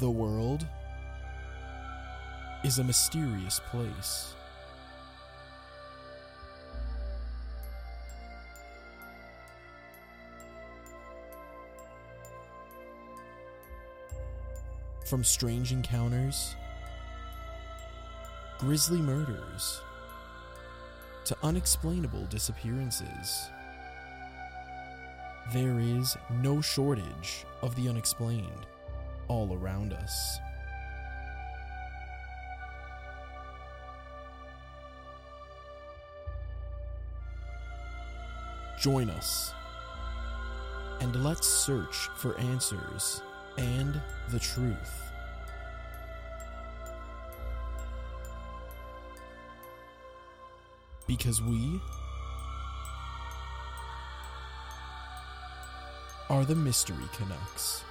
The world is a mysterious place. From strange encounters, grisly murders, to unexplainable disappearances, there is no shortage of the unexplained all around us. Join us and let's search for answers and the truth. Because we are the Mystery Canucks.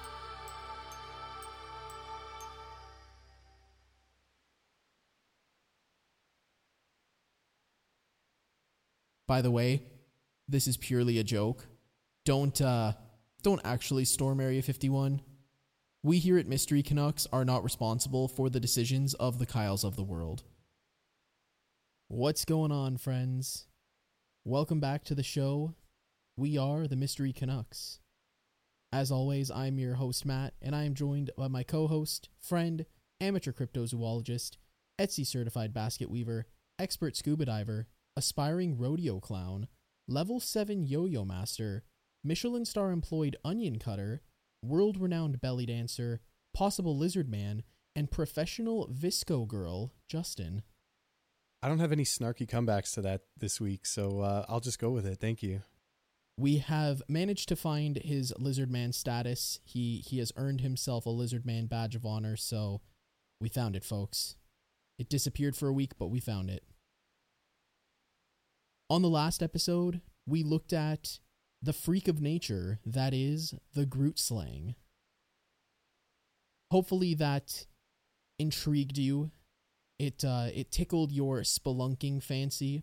By the way, this is purely a joke. Don't uh don't actually storm Area 51. We here at Mystery Canucks are not responsible for the decisions of the Kyles of the world. What's going on, friends? Welcome back to the show. We are the Mystery Canucks. As always, I'm your host, Matt, and I am joined by my co host, friend, amateur cryptozoologist, Etsy certified basket weaver, expert scuba diver, aspiring rodeo clown, level 7 yo yo master, Michelin star employed onion cutter, world renowned belly dancer, possible lizard man, and professional VSCO girl, Justin. I don't have any snarky comebacks to that this week, so uh, I'll just go with it. Thank you. We have managed to find his lizard man status. He he has earned himself a lizard man badge of honor, so we found it, folks. It disappeared for a week, but we found it. On the last episode, we looked at the freak of nature that is the Grootslang. Hopefully that intrigued you. It uh, it tickled your spelunking fancy.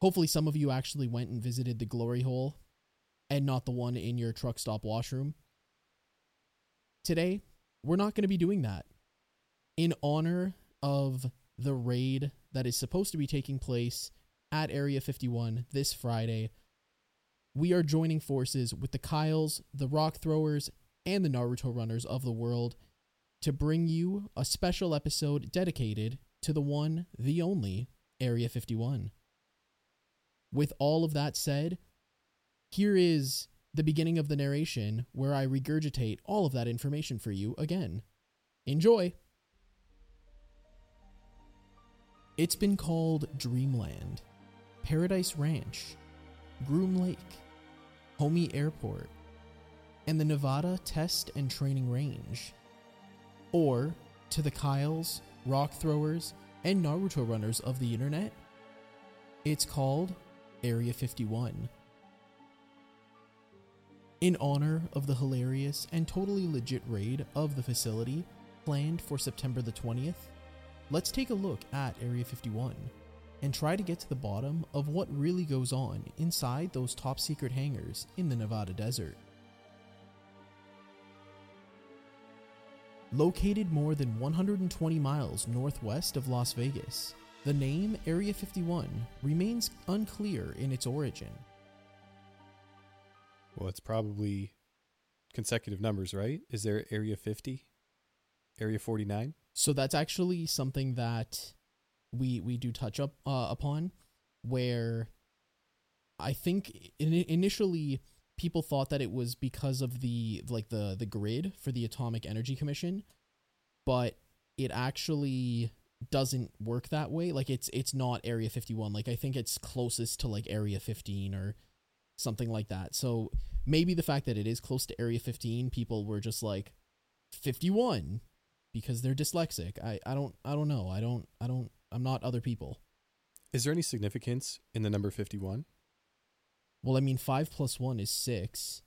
Hopefully some of you actually went and visited the glory hole and not the one in your truck stop washroom. Today, we're not going to be doing that. In honor of the raid that is supposed to be taking place at Area 51 this Friday, we are joining forces with the Kyles, the Rock Throwers, and the Naruto Runners of the world to bring you a special episode dedicated to the one, the only Area 51. With all of that said, here is the beginning of the narration where I regurgitate all of that information for you again. Enjoy! It's been called Dreamland, Paradise Ranch, Groom Lake, Homey Airport, and the Nevada Test and Training Range. Or, to the Kyles, Rock Throwers, and Naruto Runners of the internet, it's called Area 51. In honor of the hilarious and totally legit raid of the facility planned for September the 20th, let's take a look at Area 51 and try to get to the bottom of what really goes on inside those top secret hangars in the Nevada desert. Located more than 120 miles northwest of Las Vegas, the name Area 51 remains unclear in its origin. Well, it's probably consecutive numbers, right? Is there Area 50? Area 49? So that's actually something that we we do touch up uh, upon where I think in, initially people thought that it was because of the like the the grid for the Atomic Energy Commission, but it actually doesn't work that way. Like it's it's not Area 51. Like I think it's closest to like Area 15 or something like that. So maybe the fact that it is close to Area 15, people were just like 51 because they're dyslexic. I I don't I don't know. I don't I don't I'm not other people. Is there any significance in the number 51? Well, I mean 5 plus 1 is 6.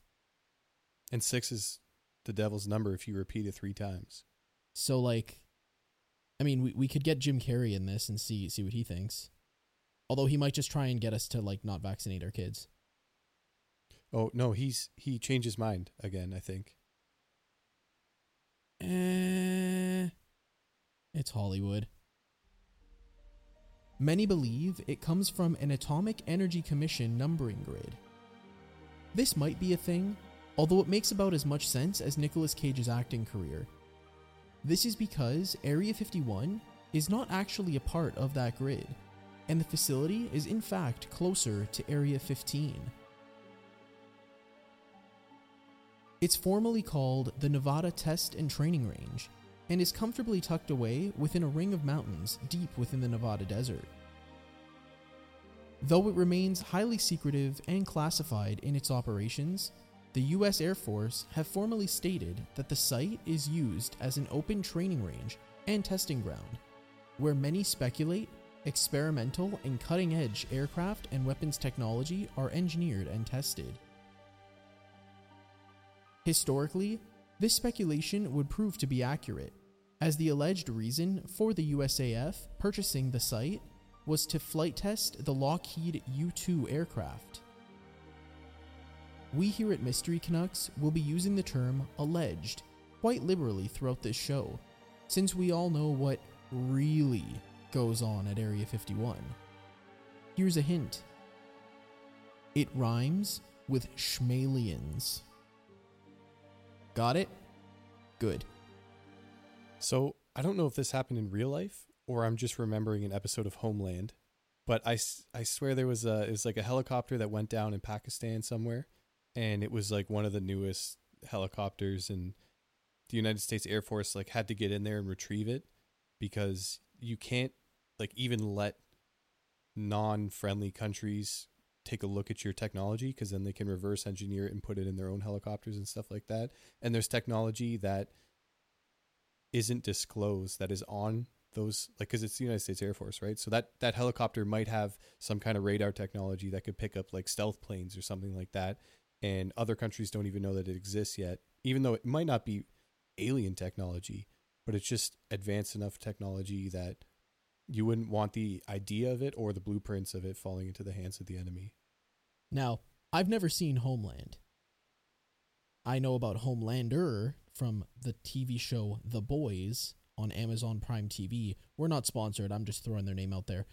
And 6 is the devil's number if you repeat it 3 times. So like I mean, we, we could get Jim Carrey in this and see see what he thinks. Although he might just try and get us to like not vaccinate our kids. Oh no, he's he changed his mind again. I think. Eh, it's Hollywood. Many believe it comes from an Atomic Energy Commission numbering grid. This might be a thing, although it makes about as much sense as Nicolas Cage's acting career. This is because Area 51 is not actually a part of that grid, and the facility is in fact closer to Area 15. It's formally called the Nevada Test and Training Range and is comfortably tucked away within a ring of mountains deep within the Nevada desert. Though it remains highly secretive and classified in its operations, the US Air Force have formally stated that the site is used as an open training range and testing ground, where many speculate experimental and cutting edge aircraft and weapons technology are engineered and tested. Historically, this speculation would prove to be accurate, as the alleged reason for the USAF purchasing the site was to flight test the Lockheed U 2 aircraft. We here at Mystery Canucks will be using the term alleged quite liberally throughout this show, since we all know what really goes on at Area 51. Here's a hint it rhymes with Schmalians. Got it? Good. So I don't know if this happened in real life or I'm just remembering an episode of Homeland, but I, I swear there was a it was like a helicopter that went down in Pakistan somewhere, and it was like one of the newest helicopters, and the United States Air Force like had to get in there and retrieve it because you can't like even let non-friendly countries take a look at your technology because then they can reverse engineer it and put it in their own helicopters and stuff like that. And there's technology that isn't disclosed that is on those like because it's the United States Air Force, right? So that that helicopter might have some kind of radar technology that could pick up like stealth planes or something like that, and other countries don't even know that it exists yet, even though it might not be alien technology, but it's just advanced enough technology that you wouldn't want the idea of it or the blueprints of it falling into the hands of the enemy. Now, I've never seen Homeland. I know about Homelander from the TV show The Boys on Amazon Prime TV. We're not sponsored, I'm just throwing their name out there.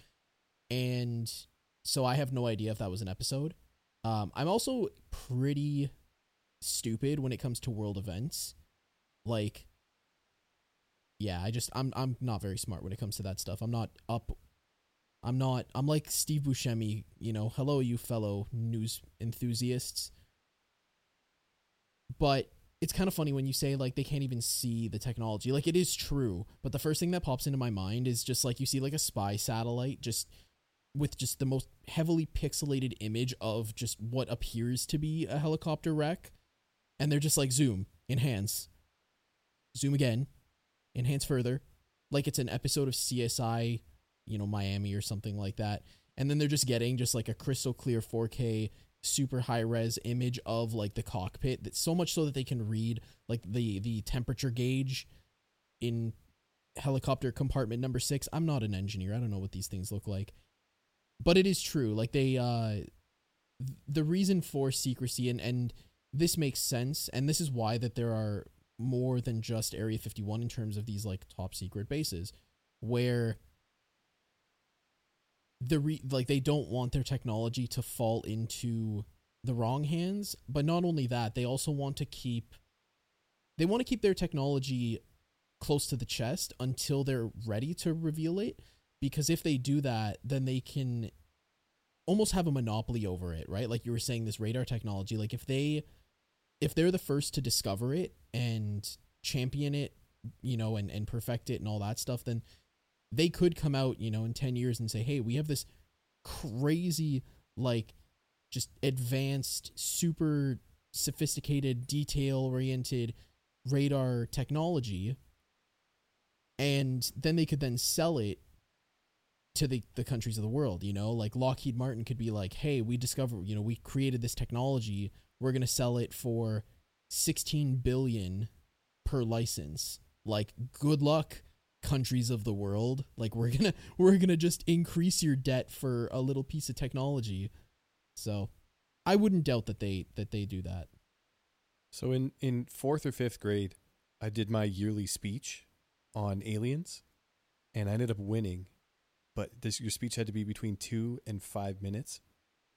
And so I have no idea if that was an episode. Um, I'm also pretty stupid when it comes to world events. Like, yeah, I just I'm I'm not very smart when it comes to that stuff. I'm not up. I'm not. I'm like Steve Buscemi. You know, hello, you fellow news enthusiasts. But it's kind of funny when you say like they can't even see the technology. Like it is true, but the first thing that pops into my mind is just like you see like a spy satellite just with just the most heavily pixelated image of just what appears to be a helicopter wreck and they're just like zoom enhance zoom again enhance further like it's an episode of CSI, you know, Miami or something like that. And then they're just getting just like a crystal clear 4K super high res image of like the cockpit that so much so that they can read like the the temperature gauge in helicopter compartment number 6. I'm not an engineer. I don't know what these things look like. But it is true. Like they uh the reason for secrecy and and this makes sense and this is why that there are more than just Area 51 in terms of these like top secret bases where the re- like they don't want their technology to fall into the wrong hands. But not only that they also want to keep they want to keep their technology close to the chest until they're ready to reveal it. Because if they do that then they can almost have a monopoly over it right? Like you were saying this radar technology like if they if they're the first to discover it and champion it, you know, and, and perfect it and all that stuff, then they could come out, you know, in 10 years and say, hey, we have this crazy, like, just advanced, super sophisticated, detail oriented radar technology. And then they could then sell it to the, the countries of the world, you know, like Lockheed Martin could be like, hey, we discovered, you know, we created this technology we're going to sell it for 16 billion per license. Like good luck countries of the world. Like we're going to we're going to just increase your debt for a little piece of technology. So i wouldn't doubt that they that they do that. So in in fourth or fifth grade, I did my yearly speech on aliens, and I ended up winning. But this your speech had to be between two and five minutes,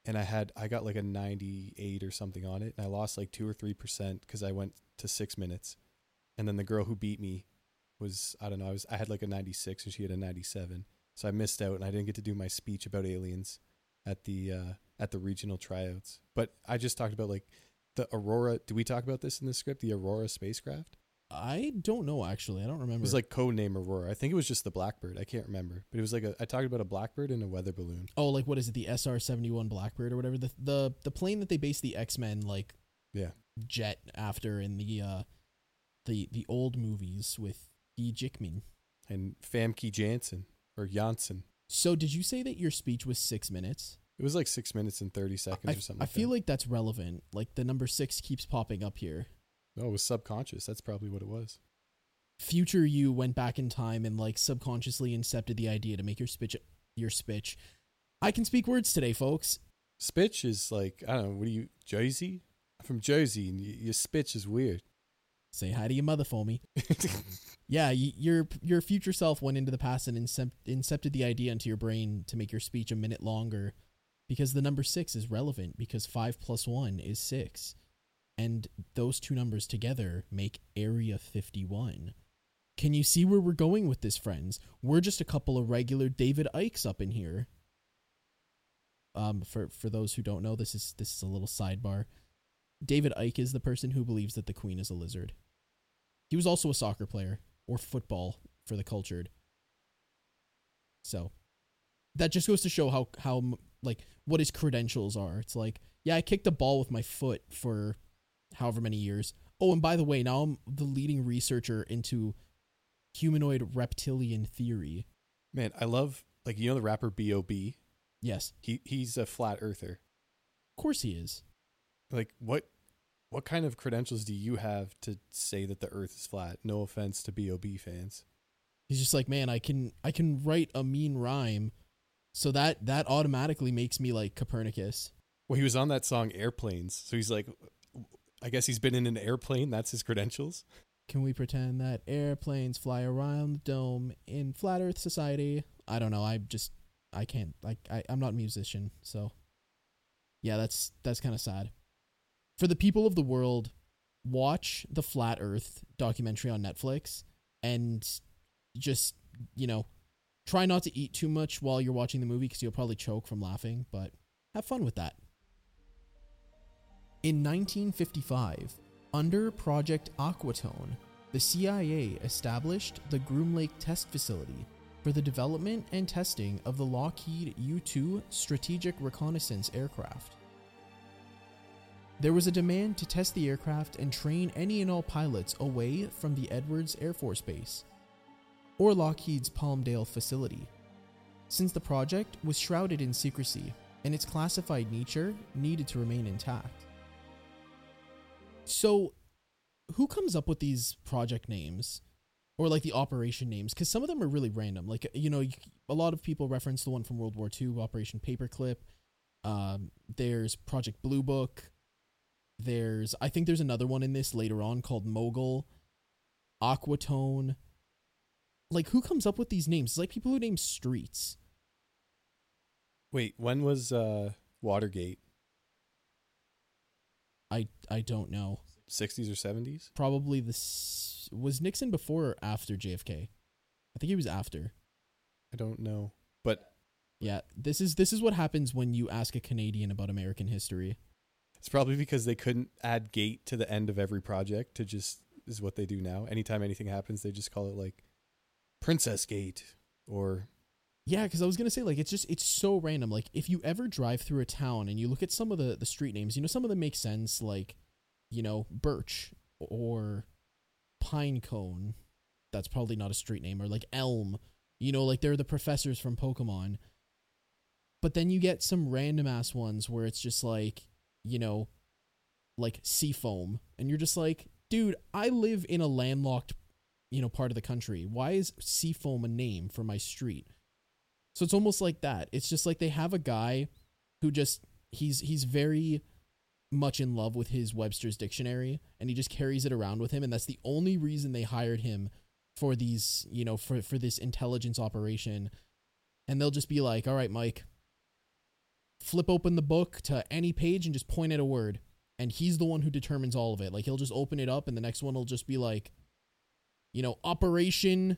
and I had I got like a ninety eight or something on it, and I lost like two or three percent because I went to six minutes, and then the girl who beat me was I don't know I was I had like a ninety six and she had a ninety seven, so I missed out and I didn't get to do my speech about aliens at the uh, at the regional tryouts. But I just talked about like the Aurora. Do we talk about this in the script? The Aurora spacecraft. I don't know actually. I don't remember. It was like code name Aurora. I think it was just the Blackbird. I can't remember, but it was like a, I talked about a Blackbird and a weather balloon. oh, like what is it? The SR seventy one Blackbird or whatever. The the the plane that they based the X Men like Yeah. jet after in the uh the the old movies with E. Jickman. And Famke Janssen or Janssen. So did you say that your speech was six minutes? It was like six minutes and thirty seconds I, or something. I like feel that. like that's relevant. Like the number six keeps popping up here. No, it was subconscious. That's probably what it was. Future you went back in time and like subconsciously incepted the idea to make your speech your speech. I can speak words today, folks. Spitch is like I don't know. What are you Jersey? I'm from Jersey, and y- your spitch is weird. Say hi to your mother for me. Yeah, y- your your future self went into the past and incep- incepted the idea into your brain to make your speech a minute longer, because the number six is relevant because five plus one is six, and those two numbers together make Area Fifty One. Can you see where we're going with this, friends? We're just a couple of regular David Ickes up in here. Um, for for those who don't know, this is this is a little sidebar. David Icke is the person who believes that the Queen is a lizard. He was also a soccer player or football for the cultured. So that just goes to show how how like what his credentials are. It's like, yeah, I kicked a ball with my foot for however many years. Oh, and by the way, now I'm the leading researcher into humanoid reptilian theory. Man, I love like you know the rapper B.O.B. Yes, He he's a flat earther. of course he is. Like what what kind of credentials do you have to say that the earth is flat? No offense to B.O.B. fans. He's just like, man, I can I can write a mean rhyme, so that that automatically makes me like Copernicus. Well, he was on that song Airplanes. So he's like I guess he's been in an airplane, that's his credentials. Can we pretend that airplanes fly around the dome in flat Earth society? I don't know. I just I can't like I, I'm not a musician, so yeah, that's that's kind of sad. For the people of the world, watch the Flat Earth documentary on Netflix and just, you know, try not to eat too much while you're watching the movie because you'll probably choke from laughing, but have fun with that. In 1955, under Project Aquatone, the CIA established the Groom Lake Test Facility for the development and testing of the Lockheed U 2 Strategic Reconnaissance Aircraft. There was a demand to test the aircraft and train any and all pilots away from the Edwards Air Force Base, or Lockheed's Palmdale facility, since the project was shrouded in secrecy and its classified nature needed to remain intact. So, who comes up with these project names or like the operation names? Because some of them are really random. Like, you know, a lot of people reference the one from World War II, Operation Paperclip. Um, there's Project Blue Book. There's, I think there's another one in this later on called Mogul, Aquatone. Like, who comes up with these names? It's like people who name streets. Wait, when was uh Watergate? I I don't know. 60s or 70s? Probably this was Nixon before or after JFK. I think he was after. I don't know. But Yeah, this is this is what happens when you ask a Canadian about American history. it's probably because they couldn't add gate to the end of every project to just is what they do now. Anytime anything happens, they just call it like Princess Gate or Yeah, because I was gonna say like it's just it's so random. Like if you ever drive through a town and you look at some of the the street names, you know some of them make sense. Like you know Birch or Pinecone. That's probably not a street name or like Elm. You know, like they're the professors from Pokemon. But then you get some random ass ones where it's just like you know, like Seafoam, and you're just like, dude, I live in a landlocked you know part of the country. Why is Seafoam a name for my street? So it's almost like that. It's just like they have a guy who just he's he's very much in love with his Webster's dictionary and he just carries it around with him and that's the only reason they hired him for these, you know, for for this intelligence operation. And they'll just be like, "All right, Mike, flip open the book to any page and just point at a word." And he's the one who determines all of it. Like he'll just open it up and the next one will just be like, you know, Operation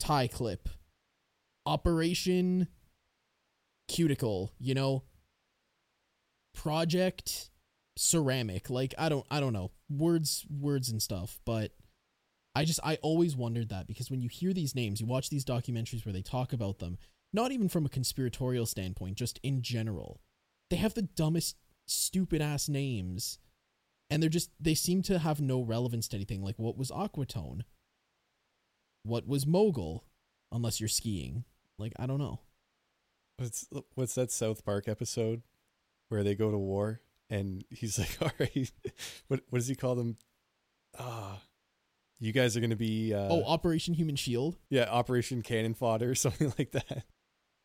Tie Clip. Operation Cuticle, you know, Project Ceramic. Like I don't I don't know. Words words and stuff, but I just I always wondered that because when you hear these names, you watch these documentaries where they talk about them, not even from a conspiratorial standpoint, just in general. They have the dumbest stupid ass names and they're just they seem to have no relevance to anything like what was aquatone what was mogul unless you're skiing like i don't know. What's what's that South Park episode where they go to war and he's like, "All right, what what does he call them? Ah, you guys are gonna be uh, oh operation human shield? Yeah, Operation Cannon Fodder or something like that."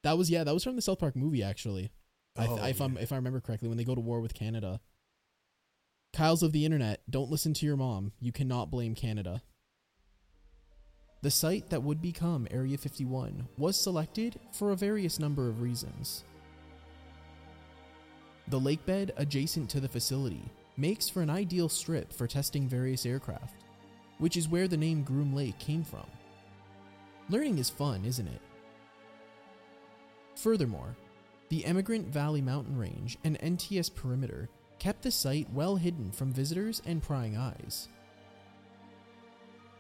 that was yeah that was from the south park movie actually. I th- Oh, if i'm if i remember correctly when they go to war with canada. Kyles of the internet don't listen to your mom. You cannot blame canada the site that would become area 51 was selected for a various number of reasons The lake bed adjacent to the facility makes for an ideal strip for testing various aircraft, which is where the name Groom Lake came from. Learning is fun, isn't it? Furthermore, the Emigrant Valley Mountain Range and NTS perimeter kept the site well hidden from visitors and prying eyes.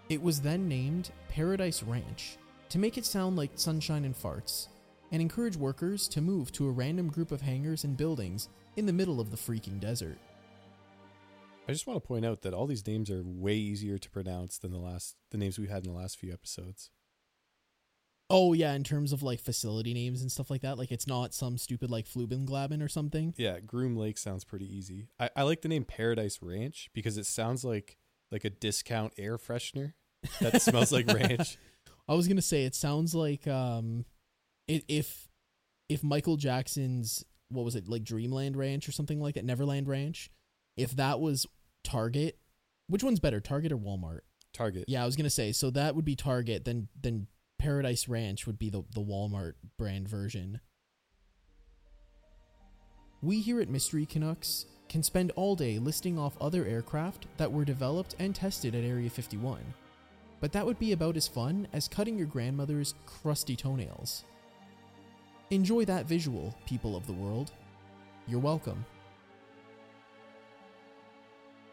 It was then named Paradise Ranch to make it sound like sunshine and farts, and encourage workers to move to a random group of hangars and buildings in the middle of the freaking desert. I just want to point out that all these names are way easier to pronounce than the last the names we had in the last few episodes. Oh yeah, in terms of like facility names and stuff like that, like it's not some stupid like Flubenglaben or something. Yeah, Groom Lake sounds pretty easy. I, I like the name Paradise Ranch because it sounds like like a discount air freshener that smells like ranch. I was gonna say it sounds like um, i if if Michael Jackson's what was it like Dreamland Ranch or something like that, Neverland Ranch, if that was Target, which one's better, Target or Walmart? Target. Yeah, I was gonna say so that would be Target. Then then Paradise Ranch would be the the Walmart brand version. We here at Mystery Canucks can spend all day listing off other aircraft that were developed and tested at Area 51. But that would be about as fun as cutting your grandmother's crusty toenails. Enjoy that visual, people of the world. You're welcome.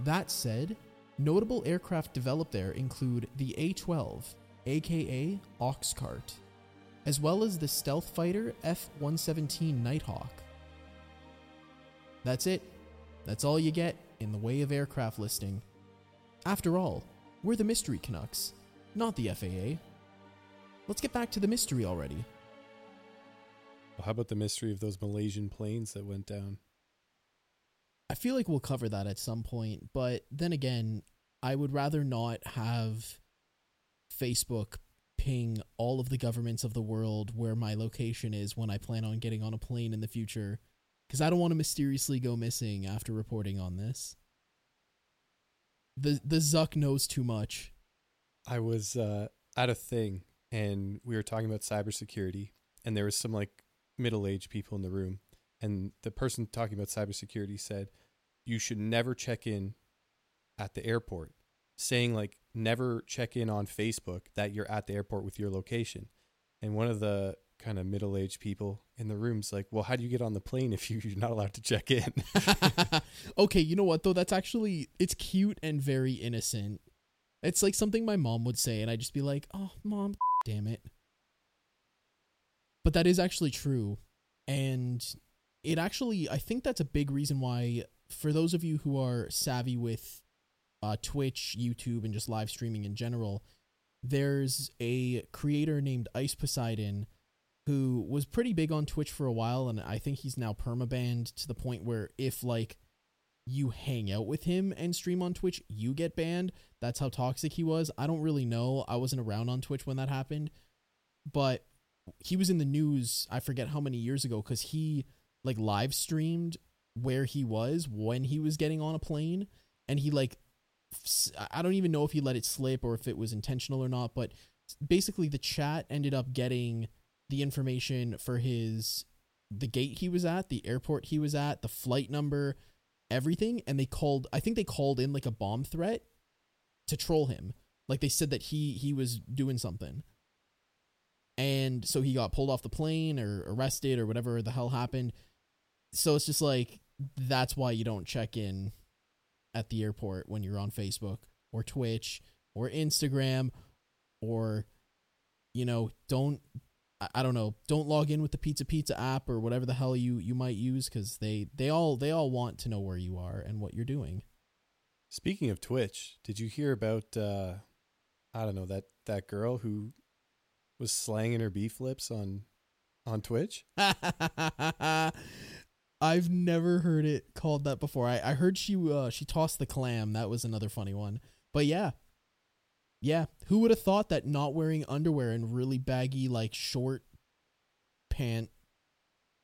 That said, notable aircraft developed there include the A 12, aka Oxcart, as well as the stealth fighter F 117 Nighthawk. That's it. That's all you get in the way of aircraft listing. After all, we're the Mystery Canucks, not the FAA. Let's get back to the mystery already. Well, how about the mystery of those Malaysian planes that went down? I feel like we'll cover that at some point, but then again, I would rather not have Facebook ping all of the governments of the world where my location is when I plan on getting on a plane in the future, because I don't want to mysteriously go missing after reporting on this. The the Zuck knows too much. I was uh, at a thing and we were talking about cybersecurity, and there was some like middle aged people in the room, and the person talking about cybersecurity said, "You should never check in at the airport," saying like never check in on Facebook that you're at the airport with your location. And one of the kind of middle aged people in the room's like, "Well, how do you get on the plane if you- you're not allowed to check in?" okay, you know what though? That's actually it's cute and very innocent. It's like something my mom would say, and I'd just be like, "Oh, mom, damn it." But that is actually true, and it actually I think that's a big reason why for those of you who are savvy with uh, Twitch, YouTube, and just live streaming in general, there's a creator named Ice Poseidon who was pretty big on Twitch for a while, and I think he's now permabanned to the point where if like you hang out with him and stream on Twitch, you get banned. That's how toxic he was. I don't really know. I wasn't around on Twitch when that happened, but he was in the news. I forget how many years ago because he like live streamed where he was when he was getting on a plane and he like I don't even know if he let it slip or if it was intentional or not, but basically the chat ended up getting the information for his the gate he was at, the airport he was at, the flight number, everything and they called I think they called in like a bomb threat to troll him. Like they said that he he was doing something. And so he got pulled off the plane or arrested or whatever the hell happened. So it's just like that's why you don't check in at the airport when you're on Facebook or Twitch or Instagram or you know, don't I- don't know, don't log in with the Pizza Pizza app or whatever the hell you you might use cuz they they all they all want to know where you are and what you're doing. Speaking of Twitch, did you hear about uh I don't know that that girl who was slanging her beef lips on on Twitch? I've never heard it called that before. I, I heard she uh, she tossed the clam. That was another funny one. But yeah. Yeah. Who would have thought that not wearing underwear and really baggy, like short pant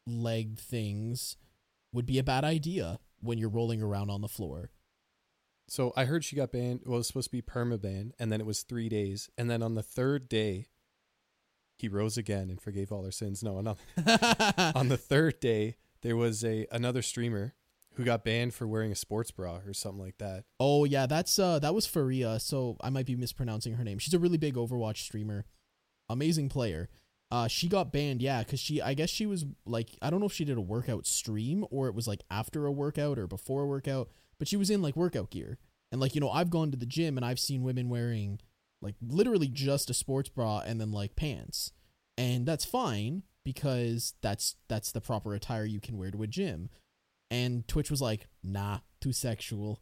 leg things would be a bad idea when you're rolling around on the floor? So I heard she got banned. Well, it was supposed to be perma ban, and then it was three days, and then on the third day, he rose again and forgave all her sins. No, on on the third day, there was a another streamer who got banned for wearing a sports bra or something like that. Oh yeah, that's uh that was Faria, so I might be mispronouncing her name. She's a really big Overwatch streamer. Amazing player. Uh she got banned, yeah, cuz she I guess she was like I don't know if she did a workout stream or it was like after a workout or before a workout, but she was in like workout gear. And like, you know, I've gone to the gym and I've seen women wearing like literally just a sports bra and then like pants. And that's fine because that's that's the proper attire you can wear to a gym. And Twitch was like, "Nah, too sexual."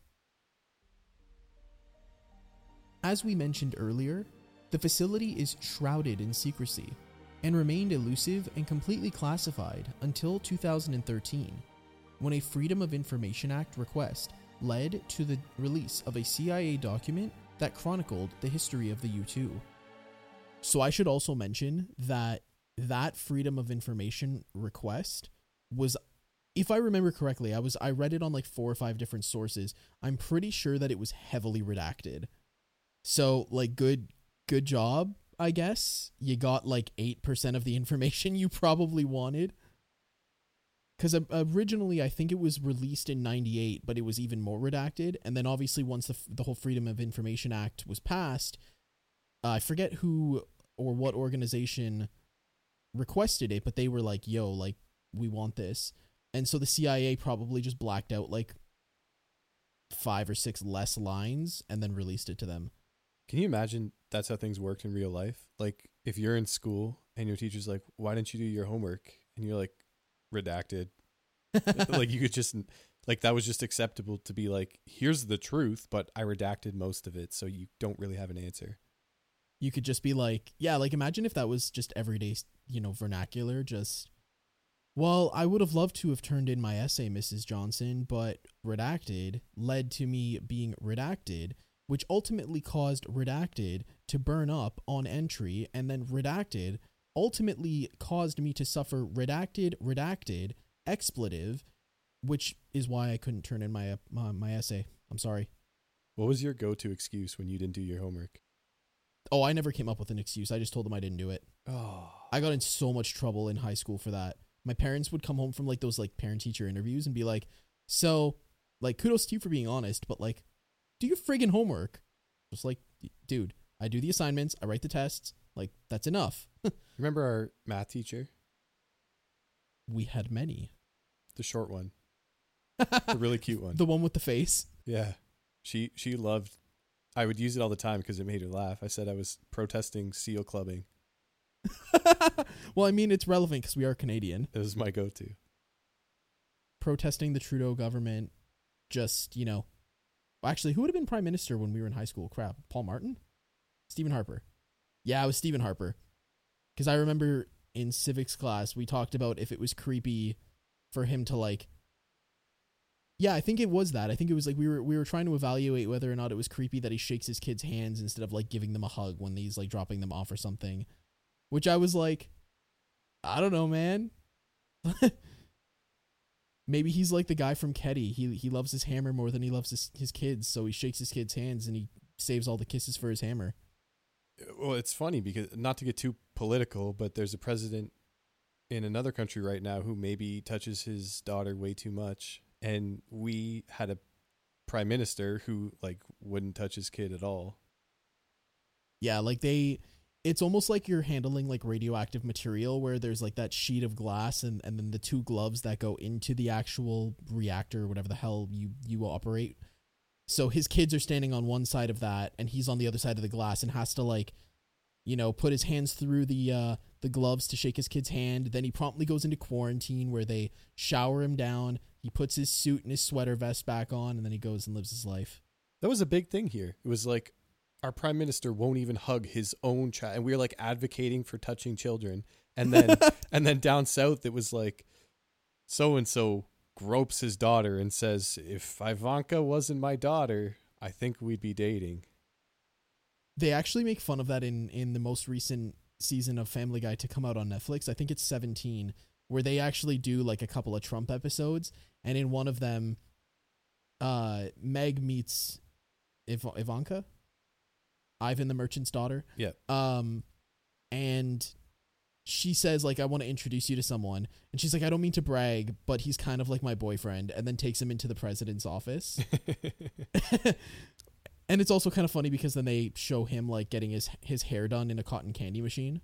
As we mentioned earlier, the facility is shrouded in secrecy and remained elusive and completely classified until 2013, when a Freedom of Information Act request led to the release of a CIA document that chronicled the history of the U 2. So, I should also mention that that Freedom of Information request was if I remember correctly, I was I read it on like four or five different sources. I'm pretty sure that it was heavily redacted. So like good good job, I guess. You got like 8% of the information you probably wanted. Cuz originally I think it was released in 98, but it was even more redacted and then obviously once the the whole Freedom of Information Act was passed, uh, I forget who or what organization requested it, but they were like, "Yo, like we want this." And so the CIA probably just blacked out like five or six less lines and then released it to them. Can you imagine that's how things worked in real life? Like if you're in school and your teacher's like, "Why didn't you do your homework?" and you're like, "Redacted." like you could just like that was just acceptable to be like, "Here's the truth, but I redacted most of it, so you don't really have an answer." You could just be like, yeah, like imagine if that was just everyday, you know, vernacular, just well, I would have loved to have turned in my essay, Mrs. Johnson, but redacted led to me being redacted, which ultimately caused redacted to burn up on entry, and then redacted ultimately caused me to suffer redacted, redacted, expletive, which is why I couldn't turn in my my, my essay. I'm sorry. What was your go-to excuse when you didn't do your homework? Oh, I never came up with an excuse. I just told them I didn't do it. Oh, I got in so much trouble in high school for that. My parents would come home from like those like parent teacher interviews and be like, "So, like kudos to you for being honest, but like do your friggin' homework." Just like, dude, I do the assignments, I write the tests, like that's enough. remember our math teacher, we had many. the short one, the really cute one. The one with the face. Yeah. She she loved I would use it all the time because it made her laugh. I said I was protesting seal clubbing. well, I mean, it's relevant because we are Canadian. This is my go-to. Protesting the Trudeau government, just, you know. Actually, who would have been prime minister when we were in high school? Crap. Paul Martin? Stephen Harper. Yeah, it was Stephen Harper. Because I remember in civics class, we talked about if it was creepy for him to, like, yeah, I think it was that. I think it was like we were we were trying to evaluate whether or not it was creepy that he shakes his kids' hands instead of like giving them a hug when he's like dropping them off or something. Which I was like, I don't know, man. Maybe he's like the guy from Keddy. He he loves his hammer more than he loves his, his kids, so he shakes his kids' hands and he saves all the kisses for his hammer. Well, it's funny because not to get too political, but there's a president in another country right now who maybe touches his daughter way too much, and we had a prime minister who like wouldn't touch his kid at all. Yeah, like they it's almost like you're handling like radioactive material where there's like that sheet of glass and, and then the two gloves that go into the actual reactor or whatever the hell you you operate. So his kids are standing on one side of that and he's on the other side of the glass and has to like you know, put his hands through the uh the gloves to shake his kid's hand. Then he promptly goes into quarantine where they shower him down. He puts his suit and his sweater vest back on and then he goes and lives his life. That was a big thing here. It was like our prime minister won't even hug his own child. And we were like advocating for touching children. And then and then down south it was like so and so gropes his daughter and says if ivanka wasn't my daughter i think we'd be dating. They actually make fun of that in in the most recent season of Family Guy to come out on Netflix. I think it's 17 where they actually do like a couple of Trump episodes. And in one of them uh Meg meets Iv- Ivanka Ivan the merchant's daughter. Yeah. Um and she says like I want to introduce you to someone and she's like I don't mean to brag but he's kind of like my boyfriend and then takes him into the president's office. and it's also kind of funny because then they show him like getting his his hair done in a cotton candy machine.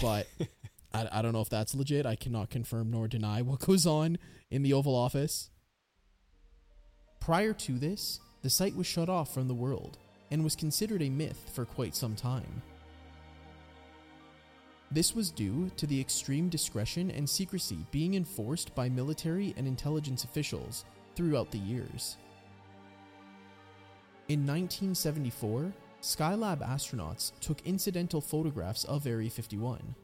But I, I don't know if that's legit. I cannot confirm nor deny what goes on in the Oval Office. Prior to this, the site was shut off from the world and was considered a myth for quite some time. This was due to the extreme discretion and secrecy being enforced by military and intelligence officials throughout the years. In 1974, Skylab astronauts took incidental photographs of Area 51.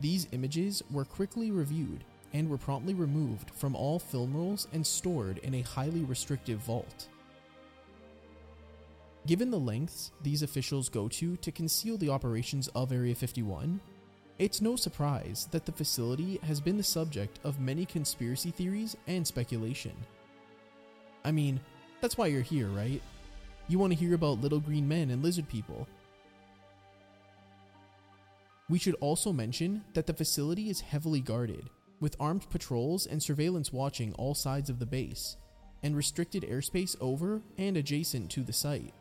These images were quickly reviewed and were promptly removed from all film rolls and stored in a highly restrictive vault. Given the lengths these officials go to to conceal the operations of Area 51, it's no surprise that the facility has been the subject of many conspiracy theories and speculation. I mean, that's why you're here, right? You want to hear about little green men and lizard people. We should also mention that the facility is heavily guarded, with armed patrols and surveillance watching all sides of the base, and restricted airspace over and adjacent to the site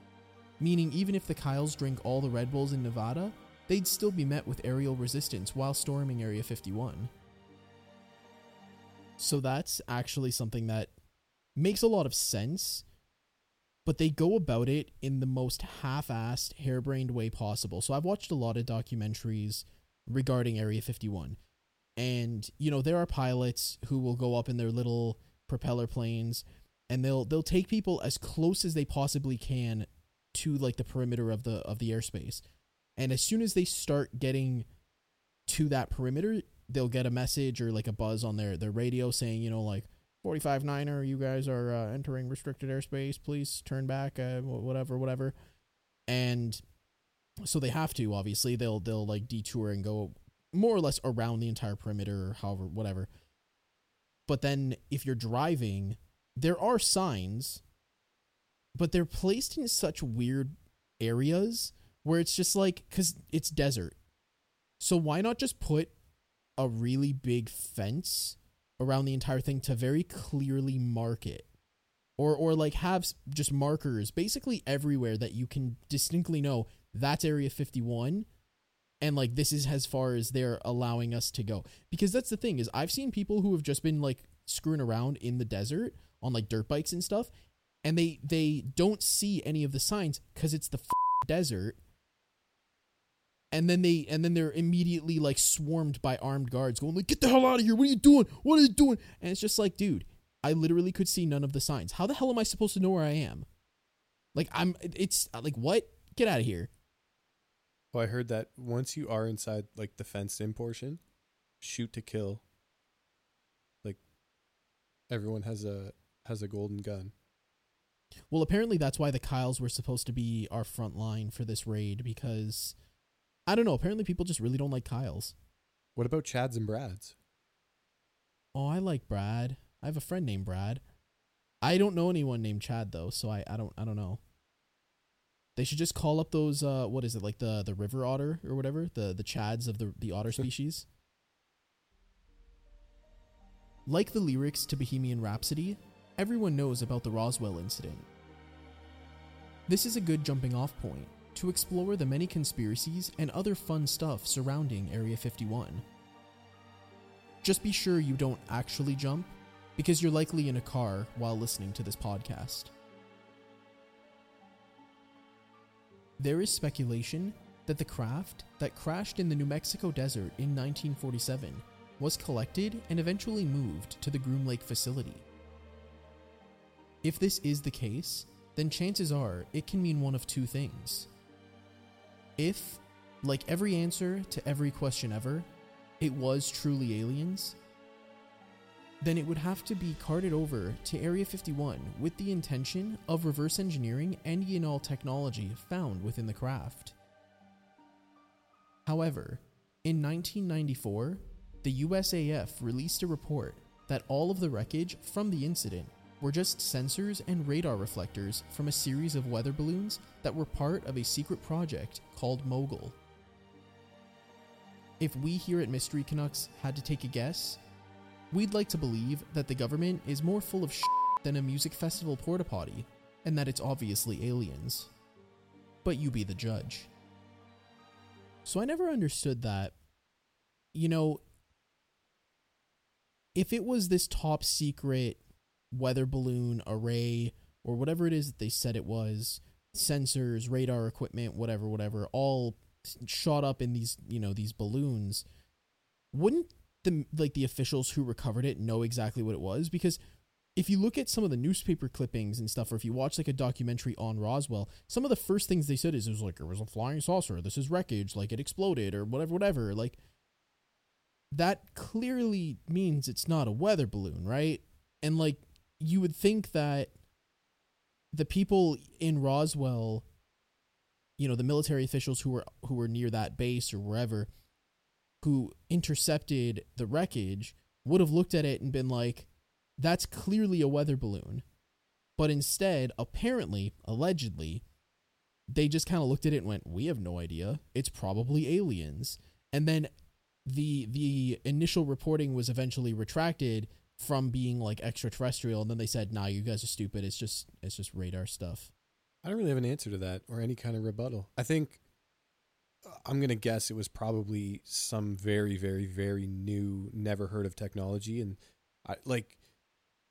meaning even if the Kyles drink all the Red Bulls in Nevada, they'd still be met with aerial resistance while storming Area 51. So that's actually something that makes a lot of sense, but they go about it in the most half assed, harebrained way possible. So I've watched a lot of documentaries regarding Area 51. And, you know, there are pilots who will go up in their little propeller planes and they'll they'll take people as close as they possibly can to like the perimeter of the of the airspace. And as soon as they start getting to that perimeter, they'll get a message or like a buzz on their their radio saying, you know, like 45 Niner, you guys are uh, entering restricted airspace. Please turn back, uh, whatever, whatever. And so they have to. Obviously, they'll they'll like detour and go more or less around the entire perimeter, or however, whatever. But then, if you're driving, there are signs but they're placed in such weird areas where it's just like cuz it's desert. So why not just put a really big fence around the entire thing to very clearly mark it? Or or like have just markers basically everywhere that you can distinctly know that's area 51 and like this is as far as they're allowing us to go. Because that's the thing is I've seen people who have just been like screwing around in the desert on like dirt bikes and stuff and they they don't see any of the signs because it's the f- desert. And then they and then they're immediately like swarmed by armed guards going like get the hell out of here. What are you doing? What are you doing? And it's just like dude i literally could see none of the signs. How the hell am i supposed to know where i am? Like i'm it's like what? Get out of here. Well i heard that once you are inside like the fenced in portion shoot to kill. Like everyone has a has a golden gun well, apparently that's why the Kyles were supposed to be our front line for this raid because I don't know. Apparently, people just really don't like Kyles. What about Chads and Brads? Oh, I like Brad. I have a friend named Brad. I don't know anyone named Chad though, so I, I don't I don't know. They should just call up those uh what is it like the the river otter or whatever the the chads of the the otter species. like the lyrics to Bohemian Rhapsody, everyone knows about the Roswell incident. This is a good jumping off point to explore the many conspiracies and other fun stuff surrounding Area 51. Just be sure you don't actually jump, because you're likely in a car while listening to this podcast. There is speculation that the craft that crashed in the New Mexico desert in 1947 was collected and eventually moved to the Groom Lake facility. If this is the case, then chances are it can mean one of two things. If, like every answer to every question ever, it was truly aliens, then it would have to be carted over to Area 51 with the intention of reverse engineering any and all technology found within the craft. However, in 1994, the USAF released a report that all of the wreckage from the incident were just sensors and radar reflectors from a series of weather balloons that were part of a secret project called Mogul. If we here at Mystery Canucks had to take a guess, we'd like to believe that the government is more full of shit than a music festival porta potty, and that it's obviously aliens. But you be the judge. So I never understood that. You know, if it was this top secret weather balloon array or whatever it is that they said it was, sensors, radar equipment, whatever, whatever, all shot up in these, you know, these balloons, wouldn't the like the officials who recovered it know exactly what it was? Because if you look at some of the newspaper clippings and stuff, or if you watch like a documentary on Roswell, some of the first things they said is it was like it was a flying saucer, this is wreckage, like it exploded or whatever, whatever. Like that clearly means it's not a weather balloon, right? And like you would think that the people in Roswell, you know, the military officials who were who were near that base or wherever, who intercepted the wreckage, would have looked at it and been like, "That's clearly a weather balloon." But instead, apparently, allegedly, they just kind of looked at it and went, "We have no idea. It's probably aliens." And then the the initial reporting was eventually retracted from being like extraterrestrial and then they said nah you guys are stupid it's just it's just radar stuff I don't really have an answer to that or any kind of rebuttal. I think uh, I'm going to guess it was probably some very, very, very new, never heard of technology. And I like,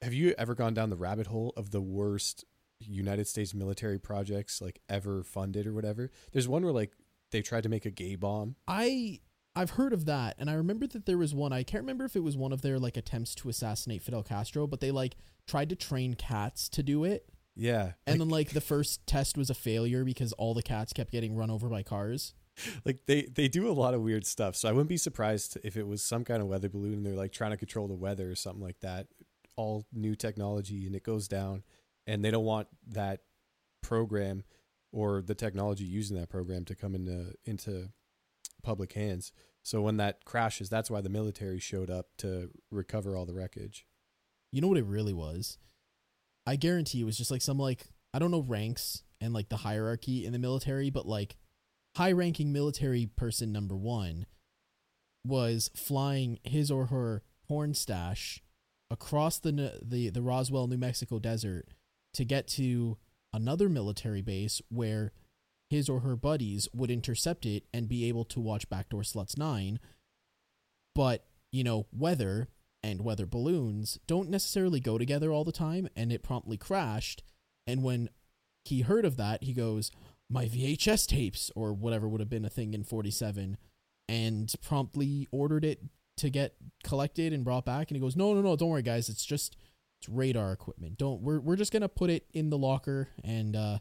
have you ever gone down the rabbit hole of the worst United States military projects like ever funded or whatever? There's one where like they tried to make a gay bomb. i i've heard of that and i remember that there was one i can't remember if it was one of their like attempts to assassinate fidel castro but they like tried to train cats to do it Yeah. and then like the first test was a failure because all the cats kept getting run over by cars like they they do a lot of weird stuff so i wouldn't be surprised if it was some kind of weather balloon and they're like trying to control the weather or something like that all new technology and it goes down and they don't want that program or the technology using that program to come into into public hands so when that crashes that's why the military showed up to recover all the wreckage You know what it really was? I guarantee it was just like some like I don't know ranks and like the hierarchy in the military, but like high ranking military person number one was flying his or her porn stash across the the the Roswell, New Mexico desert to get to another military base where his or her buddies would intercept it and be able to watch Backdoor Sluts 9. But, you know, weather and weather balloons don't necessarily go together all the time, and it promptly crashed. And when he heard of that, he goes, My VHS tapes, or whatever would have been a thing in 47, and promptly ordered it to get collected and brought back. And he goes, No, no, no, don't worry, guys. It's just it's radar equipment. Don't we're we're just gonna put it in the locker and uh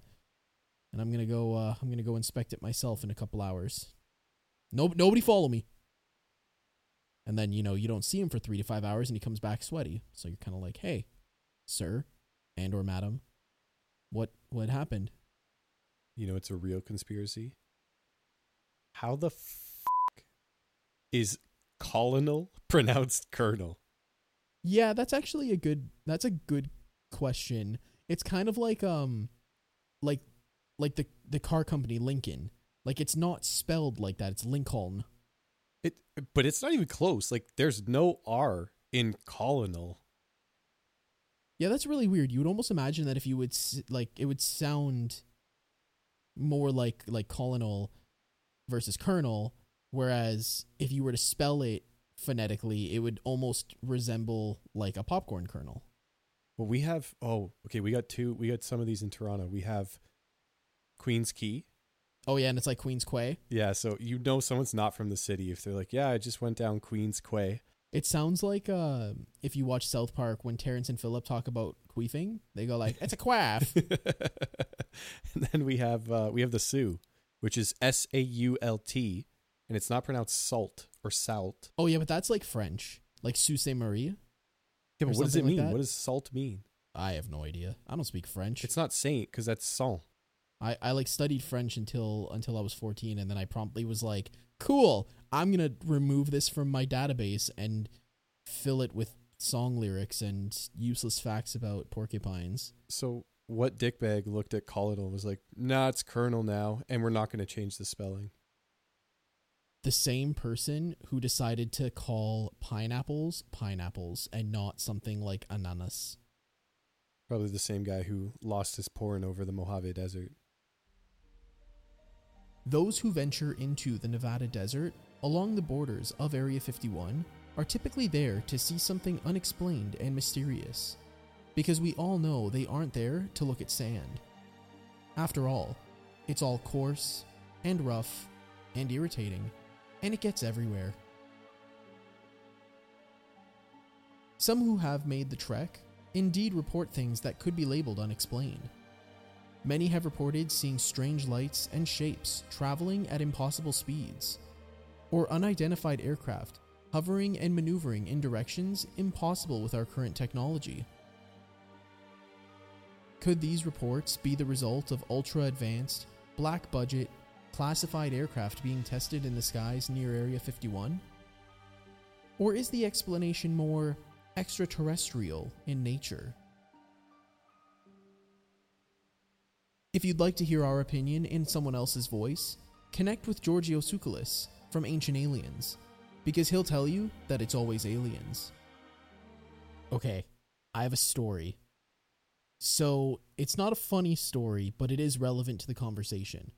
and I'm gonna go uh I'm gonna go inspect it myself in a couple hours. No nobody follow me. And then, you know, you don't see him for three to five hours and he comes back sweaty. So you're kinda like, Hey, sir and or madam, what what happened? you know it's a real conspiracy how the f- is colonel pronounced colonel Yeah, that's actually a good that's a good question. It's kind of like um like like the the car company Lincoln. Like it's not spelled like that. It's Lincoln. It, but it's not even close. Like there's no R in colonel. Yeah, that's really weird. You would almost imagine that if you would like it would sound more like like colonel versus colonel, whereas if you were to spell it phonetically, it would almost resemble like a popcorn kernel. Well, we have. Oh, okay. We got two. We got some of these in Toronto. We have Queens Key. Oh yeah, and it's like Queen's Quay. Yeah, so you know someone's not from the city if they're like, "Yeah, I just went down Queens Quay." It sounds like uh, if you watch South Park when Terrence and Philip talk about queefing, they go like, "It's a quaff." and then we have uh, we have the Sioux, which is S A U L T, and it's not pronounced salt or salt. oh yeah, but that's like French, like Sault Ste. Marie. Yeah, but what does it like mean? that? what does salt mean? I have no idea. I don't speak French. It's not saint because that's sang. I, I like studied French until until I was 14 and then I promptly was like, "Cool, I'm going to remove this from my database and fill it with song lyrics and useless facts about porcupines." So what dickbag looked at and was like, "Nah, it's colonel now, and we're not going to change the spelling." The same person who decided to call pineapples pineapples and not something like ananas. Probably the same guy who lost his porn over the Mojave Desert. Those who venture into the Nevada desert along the borders of Area 51 are typically there to see something unexplained and mysterious, because we all know they aren't there to look at sand. After all, it's all coarse and rough and irritating, and it gets everywhere. Some who have made the trek indeed report things that could be labeled unexplained. Many have reported seeing strange lights and shapes traveling at impossible speeds, or unidentified aircraft hovering and maneuvering in directions impossible with our current technology. Could these reports be the result of ultra advanced, black budget, classified aircraft being tested in the skies near Area 51? Or is the explanation more extraterrestrial in nature? If you'd like to hear our opinion in someone else's voice, connect with Giorgio Tsoukalos from Ancient Aliens, because he'll tell you that it's always aliens. Okay, I have a story. So, it's not a funny story, but it is relevant to the conversation.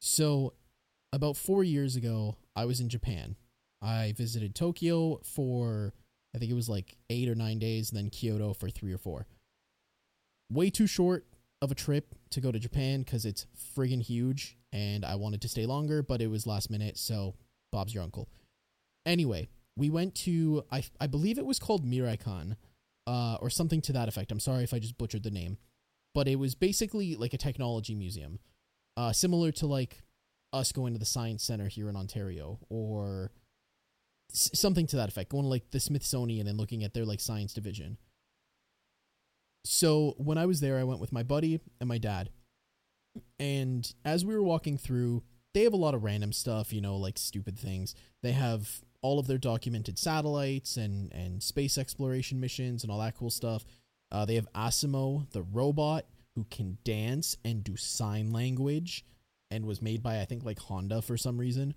So, about four years ago, I was in Japan. I visited Tokyo for, I think it was like eight or nine days, and then Kyoto for three or four. Way too short of a trip to go to Japan because it's friggin' huge, and I wanted to stay longer, but it was last minute, so Bob's your uncle. Anyway, we went to, I, I believe it was called Miraikan, uh, or something to that effect. I'm sorry if I just butchered the name. But it was basically like a technology museum, uh, similar to like us going to the Science Center here in Ontario, or s- something to that effect, going to like the Smithsonian and looking at their like science division. So when I was there, I went with my buddy and my dad. And as we were walking through, they have a lot of random stuff, you know, like stupid things. They have all of their documented satellites and, and space exploration missions and all that cool stuff. Uh, they have Asimo, the robot who can dance and do sign language and was made by, I think, like Honda for some reason.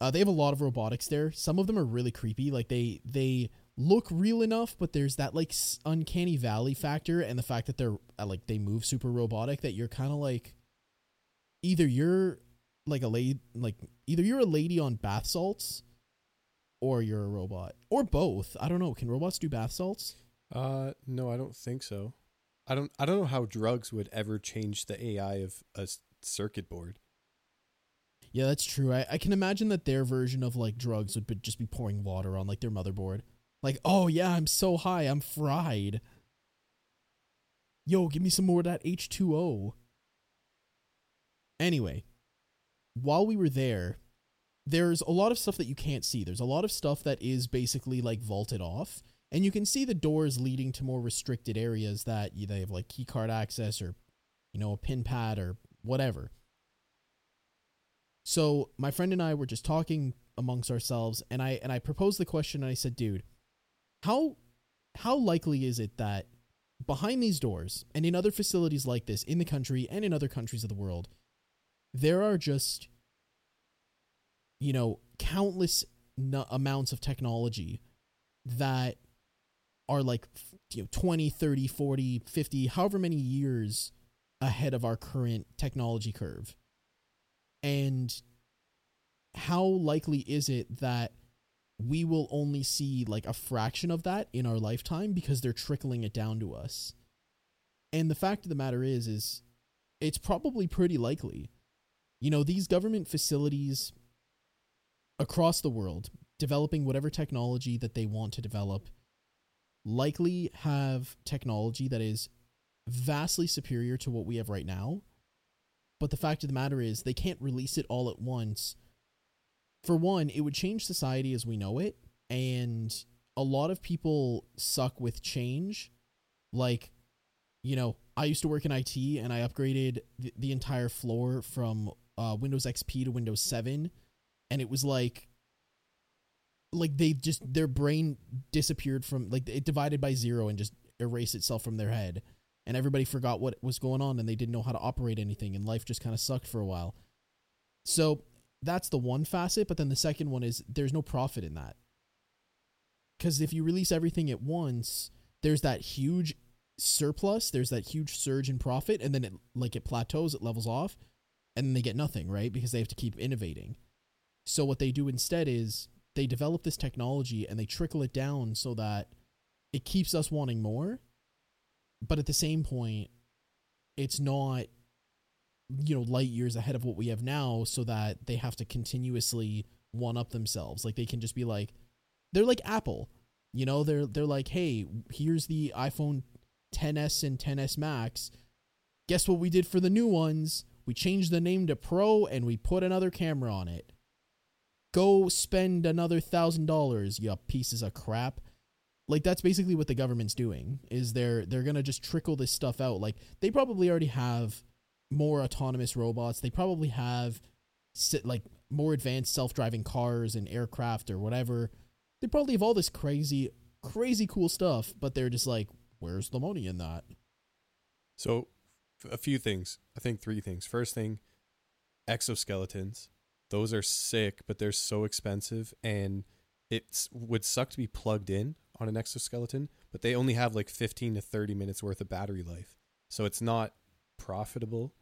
Uh, they have a lot of robotics there. Some of them are really creepy. Like they they look real enough, but there's that like uncanny valley factor and the fact that they're uh, like they move super robotic that you're kind of like either you're like a lady like either you're a lady on bath salts or you're a robot or both. I don't know. Can robots do bath salts? Uh, no, I don't think so. I don't. I don't know how drugs would ever change the AI of a circuit board. Yeah, that's true. I, I can imagine that their version of like drugs would be, just be pouring water on like their motherboard. Like, oh yeah, I'm so high, I'm fried. Yo, give me some more of that H2O. Anyway, while we were there, there's a lot of stuff that you can't see. There's a lot of stuff that is basically like vaulted off, and you can see the doors leading to more restricted areas that they have like keycard access or, you know, a pin pad or whatever. So my friend and I were just talking amongst ourselves, and I and I proposed the question, and I said, "Dude, how how likely is it that behind these doors and in other facilities like this in the country and in other countries of the world there are just you know countless amounts of technology that are like you know 20 30 40 50 however many years ahead of our current technology curve? And how likely is it that we will only see like a fraction of that in our lifetime because they're trickling it down to us and the fact of the matter is is it's probably pretty likely you know these government facilities across the world developing whatever technology that they want to develop likely have technology that is vastly superior to what we have right now. But the fact of the matter is, they can't release it all at once. For one, it would change society as we know it, and a lot of people suck with change. Like, you know, I used to work in IT and I upgraded the, the entire floor from uh, Windows XP to Windows 7, and it was like like they just their brain disappeared from like it divided by zero and just erased itself from their head and everybody forgot what was going on and they didn't know how to operate anything and life just kind of sucked for a while so that's the one facet but then the second one is there's no profit in that. Because if you release everything at once there's that huge surplus there's that huge surge in profit and then it like it plateaus it levels off and then they get nothing right? Because they have to keep innovating. So what they do instead is they develop this technology and they trickle it down so that it keeps us wanting more but at the same point it's not you know light years ahead of what we have now so that they have to continuously one up themselves like they can just be like they're like apple you know they're they're like hey here's the iphone 10s and 10s max guess what we did for the new ones we changed the name to pro and we put another camera on it go spend another thousand dollars, you pieces of crap. Like that's basically what the government's doing. Is they're they're gonna just trickle this stuff out. Like they probably already have more autonomous robots. They probably have like more advanced self-driving cars and aircraft or whatever. They probably have all this crazy, crazy cool stuff, but they're just like, where's the money in that? So, a few things. I think three things. First thing, exoskeletons those are sick, but they're so expensive and it would suck to be plugged in on an exoskeleton, but they only have like 15 to 30 minutes worth of battery life. So it's not profitable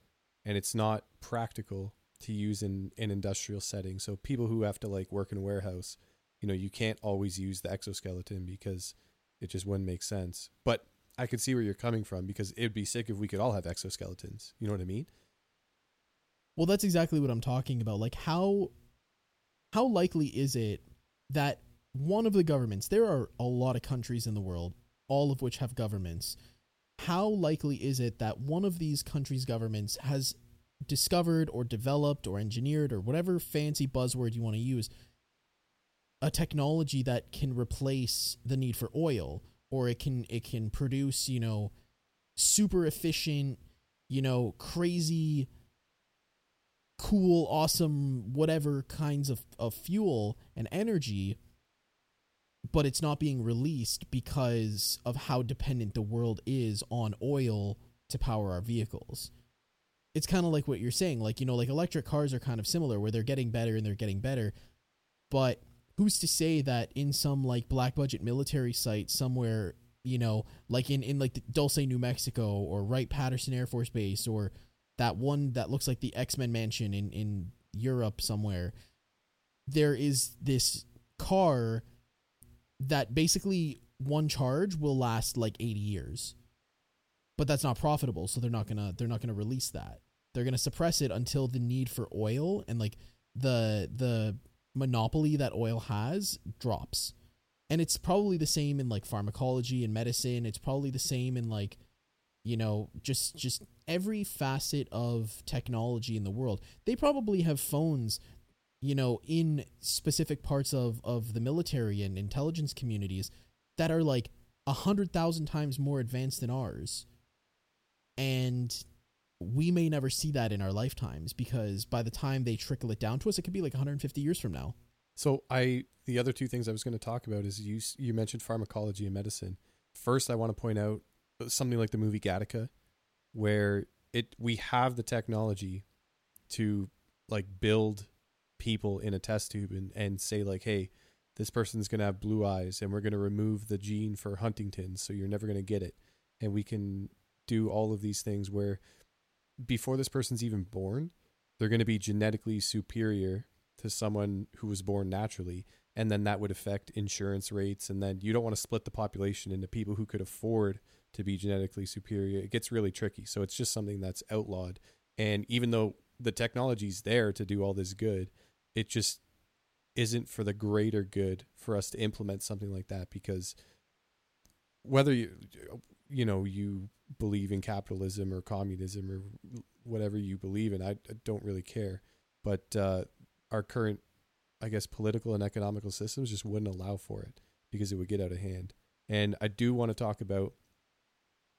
and it's not practical to use in an industrial setting. So people who have to like work in a warehouse, you know, you can't always use the exoskeleton because it just wouldn't make sense. But I could see where you're coming from because it'd be sick if we could all have exoskeletons. You know what I mean? Well, that's exactly what I'm talking about. Like how how likely is it that one of the governments, there are a lot of countries in the world, all of which have governments. How likely is it that one of these countries' governments has discovered or developed or engineered or whatever fancy buzzword you want to use a technology that can replace the need for oil or it can it can produce, you know, super efficient, you know, crazy cool, awesome, whatever kinds of, of fuel and energy, but it's not being released because of how dependent the world is on oil to power our vehicles. It's kind of like what you're saying, like, you know, like electric cars are kind of similar where they're getting better and they're getting better, but who's to say that in some like black budget military site somewhere, you know, like in, in like Dulce, New Mexico or Wright Patterson Air Force Base or that one that looks like the X-Men mansion in in Europe somewhere there is this car that basically one charge will last like 80 years. But that's not profitable so they're not going to they're not going to release that. They're going to suppress it until the need for oil and like the the monopoly that oil has drops. And it's probably the same in like pharmacology and medicine. It's probably the same in like you know just just every facet of technology in the world. They probably have phones you know in specific parts of of the military and intelligence communities that are like a hundred thousand times more advanced than ours and we may never see that in our lifetimes because by the time they trickle it down to us it could be like 150 years from now So I the other two things I was going to talk about is you you mentioned pharmacology and medicine. First, I want to point out something like the movie Gattaca, where it we have the technology to like build people in a test tube and, and say like, hey, this person's gonna have blue eyes and we're gonna remove the gene for Huntington's, so you're never gonna get it. And we can do all of these things where before this person's even born, they're gonna be genetically superior to someone who was born naturally. And then that would affect insurance rates. And then you don't want to split the population into people who could afford to be genetically superior. It gets really tricky. So it's just something that's outlawed. And even though the technology's there to do all this good, it just isn't for the greater good for us to implement something like that because whether you you know you believe in capitalism or communism or whatever you believe in I, don't really care. But uh, our current i guess political and economical systems just wouldn't allow for it because it would get out of hand. And i do want to talk about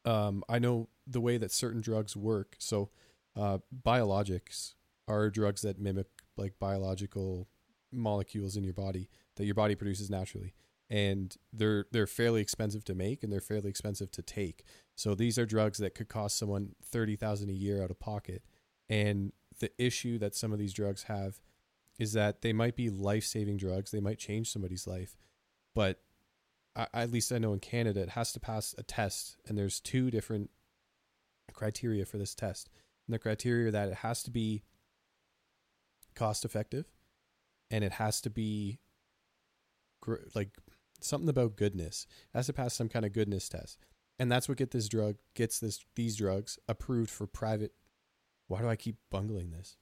um, i know the way that certain drugs work. So uh, biologics are drugs that mimic like biological molecules in your body that your body produces naturally. And they're they're fairly expensive to make and they're fairly expensive to take. So these are drugs that could cost someone 30,000 a year out of pocket. And the issue that some of these drugs have is that they might be life-saving drugs. They might change somebody's life. But at least I know in Canada it has to pass a test. And there's two different criteria for this test. And the criteria that it has to be cost effective and it has to be gr- like something about goodness. It has to pass some kind of goodness test. And that's what get this drug gets this these drugs approved for private why do i keep bungling this?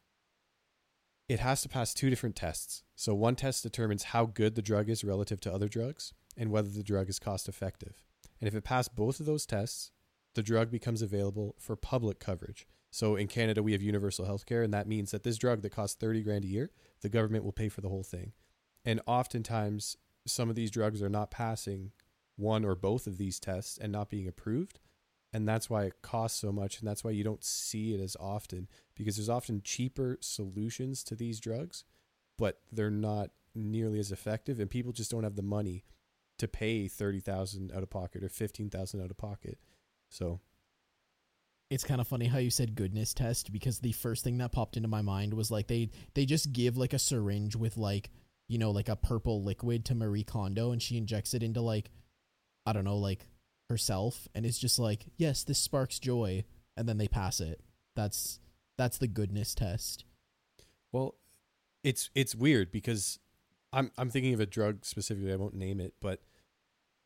It has to pass two different tests. So one test determines how good the drug is relative to other drugs and whether the drug is cost effective and if it passed both of those tests the drug becomes available for public coverage so in Canada, we have universal health care, and that means that this drug that costs 30 grand a year, the government will pay for the whole thing. And oftentimes, some of these drugs are not passing one or both of these tests and not being approved. And that's why it costs so much. And that's why you don't see it as often because there's often cheaper solutions to these drugs, but they're not nearly as effective. And people just don't have the money to pay 30,000 out of pocket or 15,000 out of pocket. So it's kind of funny how you said goodness test because the first thing that popped into my mind was like they they just give like a syringe with like you know like a purple liquid to Marie Kondo and she injects it into like I don't know like herself and it's just like yes this sparks joy and then they pass it. That's that's the goodness test. Well it's it's weird because I'm I'm thinking of a drug specifically I won't name it but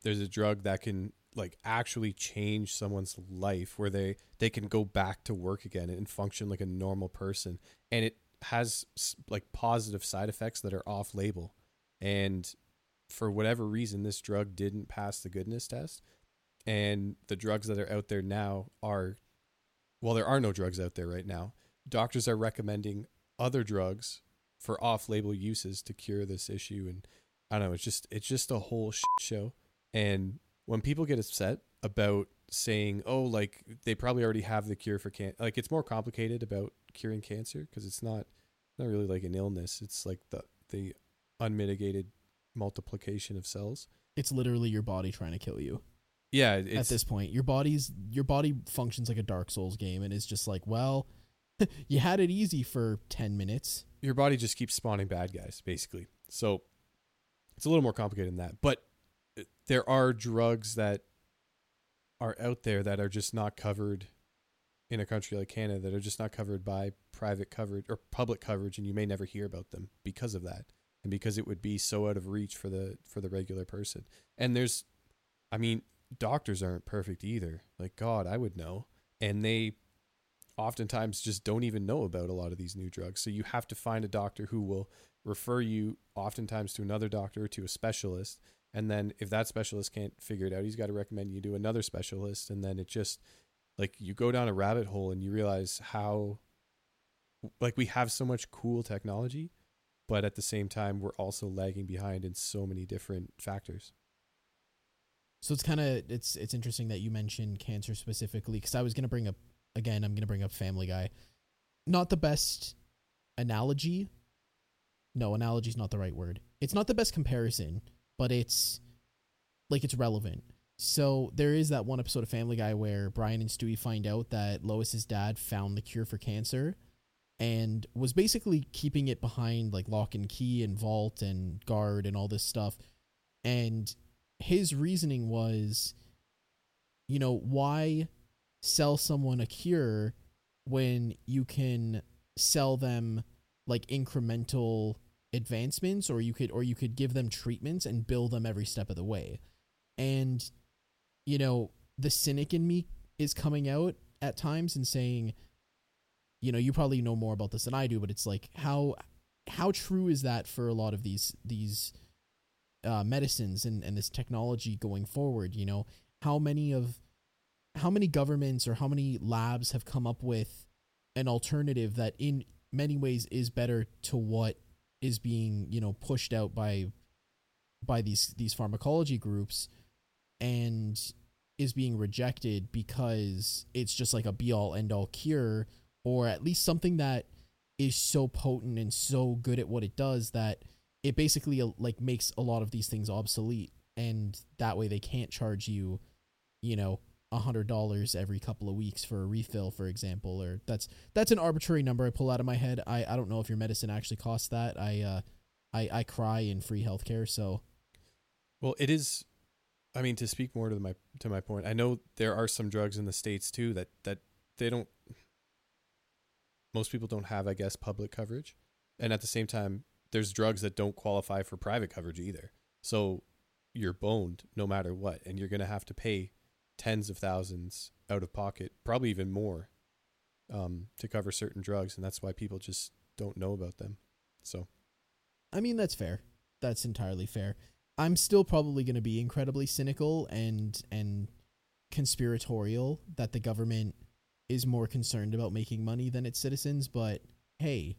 there's a drug that can like actually change someone's life where they they can go back to work again and function like a normal person. And it has like positive side effects that are off label. And for whatever reason this drug didn't pass the goodness test. And the drugs that are out there now are well there are no drugs out there right now. Doctors are recommending other drugs for off label uses to cure this issue. And i don't know it's just it's just a whole show. And when people get upset about saying, "Oh, like they probably already have the cure for cancer," like it's more complicated about curing cancer because it's not not really like an illness. It's like the the unmitigated multiplication of cells. It's literally your body trying to kill you. Yeah, at this point, your body's your body functions like a Dark Souls game, and it's just like, well, you had it easy for ten minutes. Your body just keeps spawning bad guys, basically. So it's a little more complicated than that, but there are drugs that are out there that are just not covered in a country like Canada that are just not covered by private coverage or public coverage and you may never hear about them because of that and because it would be so out of reach for the for the regular person. And there's I mean doctors aren't perfect either. Like god, I would know. And they oftentimes just don't even know about a lot of these new drugs. So you have to find a doctor who will refer you oftentimes to another doctor or to a specialist and then if that specialist can't figure it out, he's got to recommend you do another specialist. And then it just like you go down a rabbit hole and you realize how like we have so much cool technology, but at the same time we're also lagging behind in so many different factors. So it's kind of it's it's interesting that you mentioned cancer specifically because I was gonna bring up again I'm gonna bring up Family Guy, not the best analogy. No, analogy is not the right word it's not the best comparison, but it's like it's relevant. So there is that one episode of Family Guy where Brian and Stewie find out that Lois's dad found the cure for cancer and was basically keeping it behind like lock and key and vault and guard and all this stuff. And his reasoning was, you know, why sell someone a cure when you can sell them like incremental advancements or you could or you could give them treatments and bill them every step of the way. And you know, the cynic in me is coming out at times and saying, you know, you probably know more about this than I do, but it's like how how true is that for a lot of these these uh, medicines and and this technology going forward? You know, how many of how many governments or how many labs have come up with an alternative that in many ways is better to what is being you know pushed out by by these these pharmacology groups and is being rejected because it's just like a be all end all cure or at least something that is so potent and so good at what it does that it basically uh, like makes a lot of these things obsolete and that way they can't charge you you know hundred dollars every couple of weeks for a refill for example or that's that's an arbitrary number i pull out of my head i i don't know if your medicine actually costs that i uh i i cry in free healthcare so Well, it is. I mean, to speak more to my to my point, I know there are some drugs in the states too that that they don't. Most people don't have, I guess, public coverage, and at the same time, there's drugs that don't qualify for private coverage either. So you're boned no matter what, and you're gonna have to pay tens of thousands out of pocket, probably even more, um, to cover certain drugs, and that's why people just don't know about them. So I mean, that's fair. That's entirely fair. I'm still probably going to be incredibly cynical and and conspiratorial that the government is more concerned about making money than its citizens, but hey,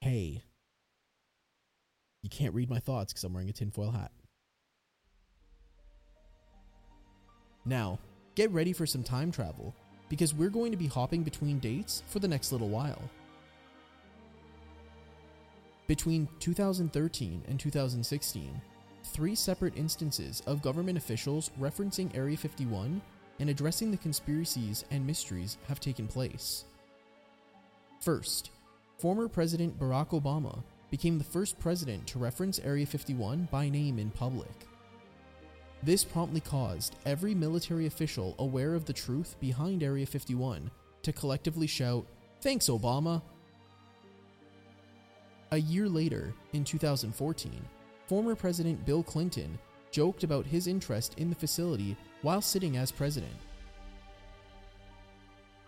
hey, you can't read my thoughts because I'm wearing a tinfoil hat. Now, get ready for some time travel because we're going to be hopping between dates for the next little while. Between 2013 and 2016, three separate instances of government officials referencing Area 51 and addressing the conspiracies and mysteries have taken place. First, former President Barack Obama became the first president to reference Area 51 by name in public. This promptly caused every military official aware of the truth behind Area 51 to collectively shout, Thanks, Obama! A year later, in 2014, former President Bill Clinton joked about his interest in the facility while sitting as president.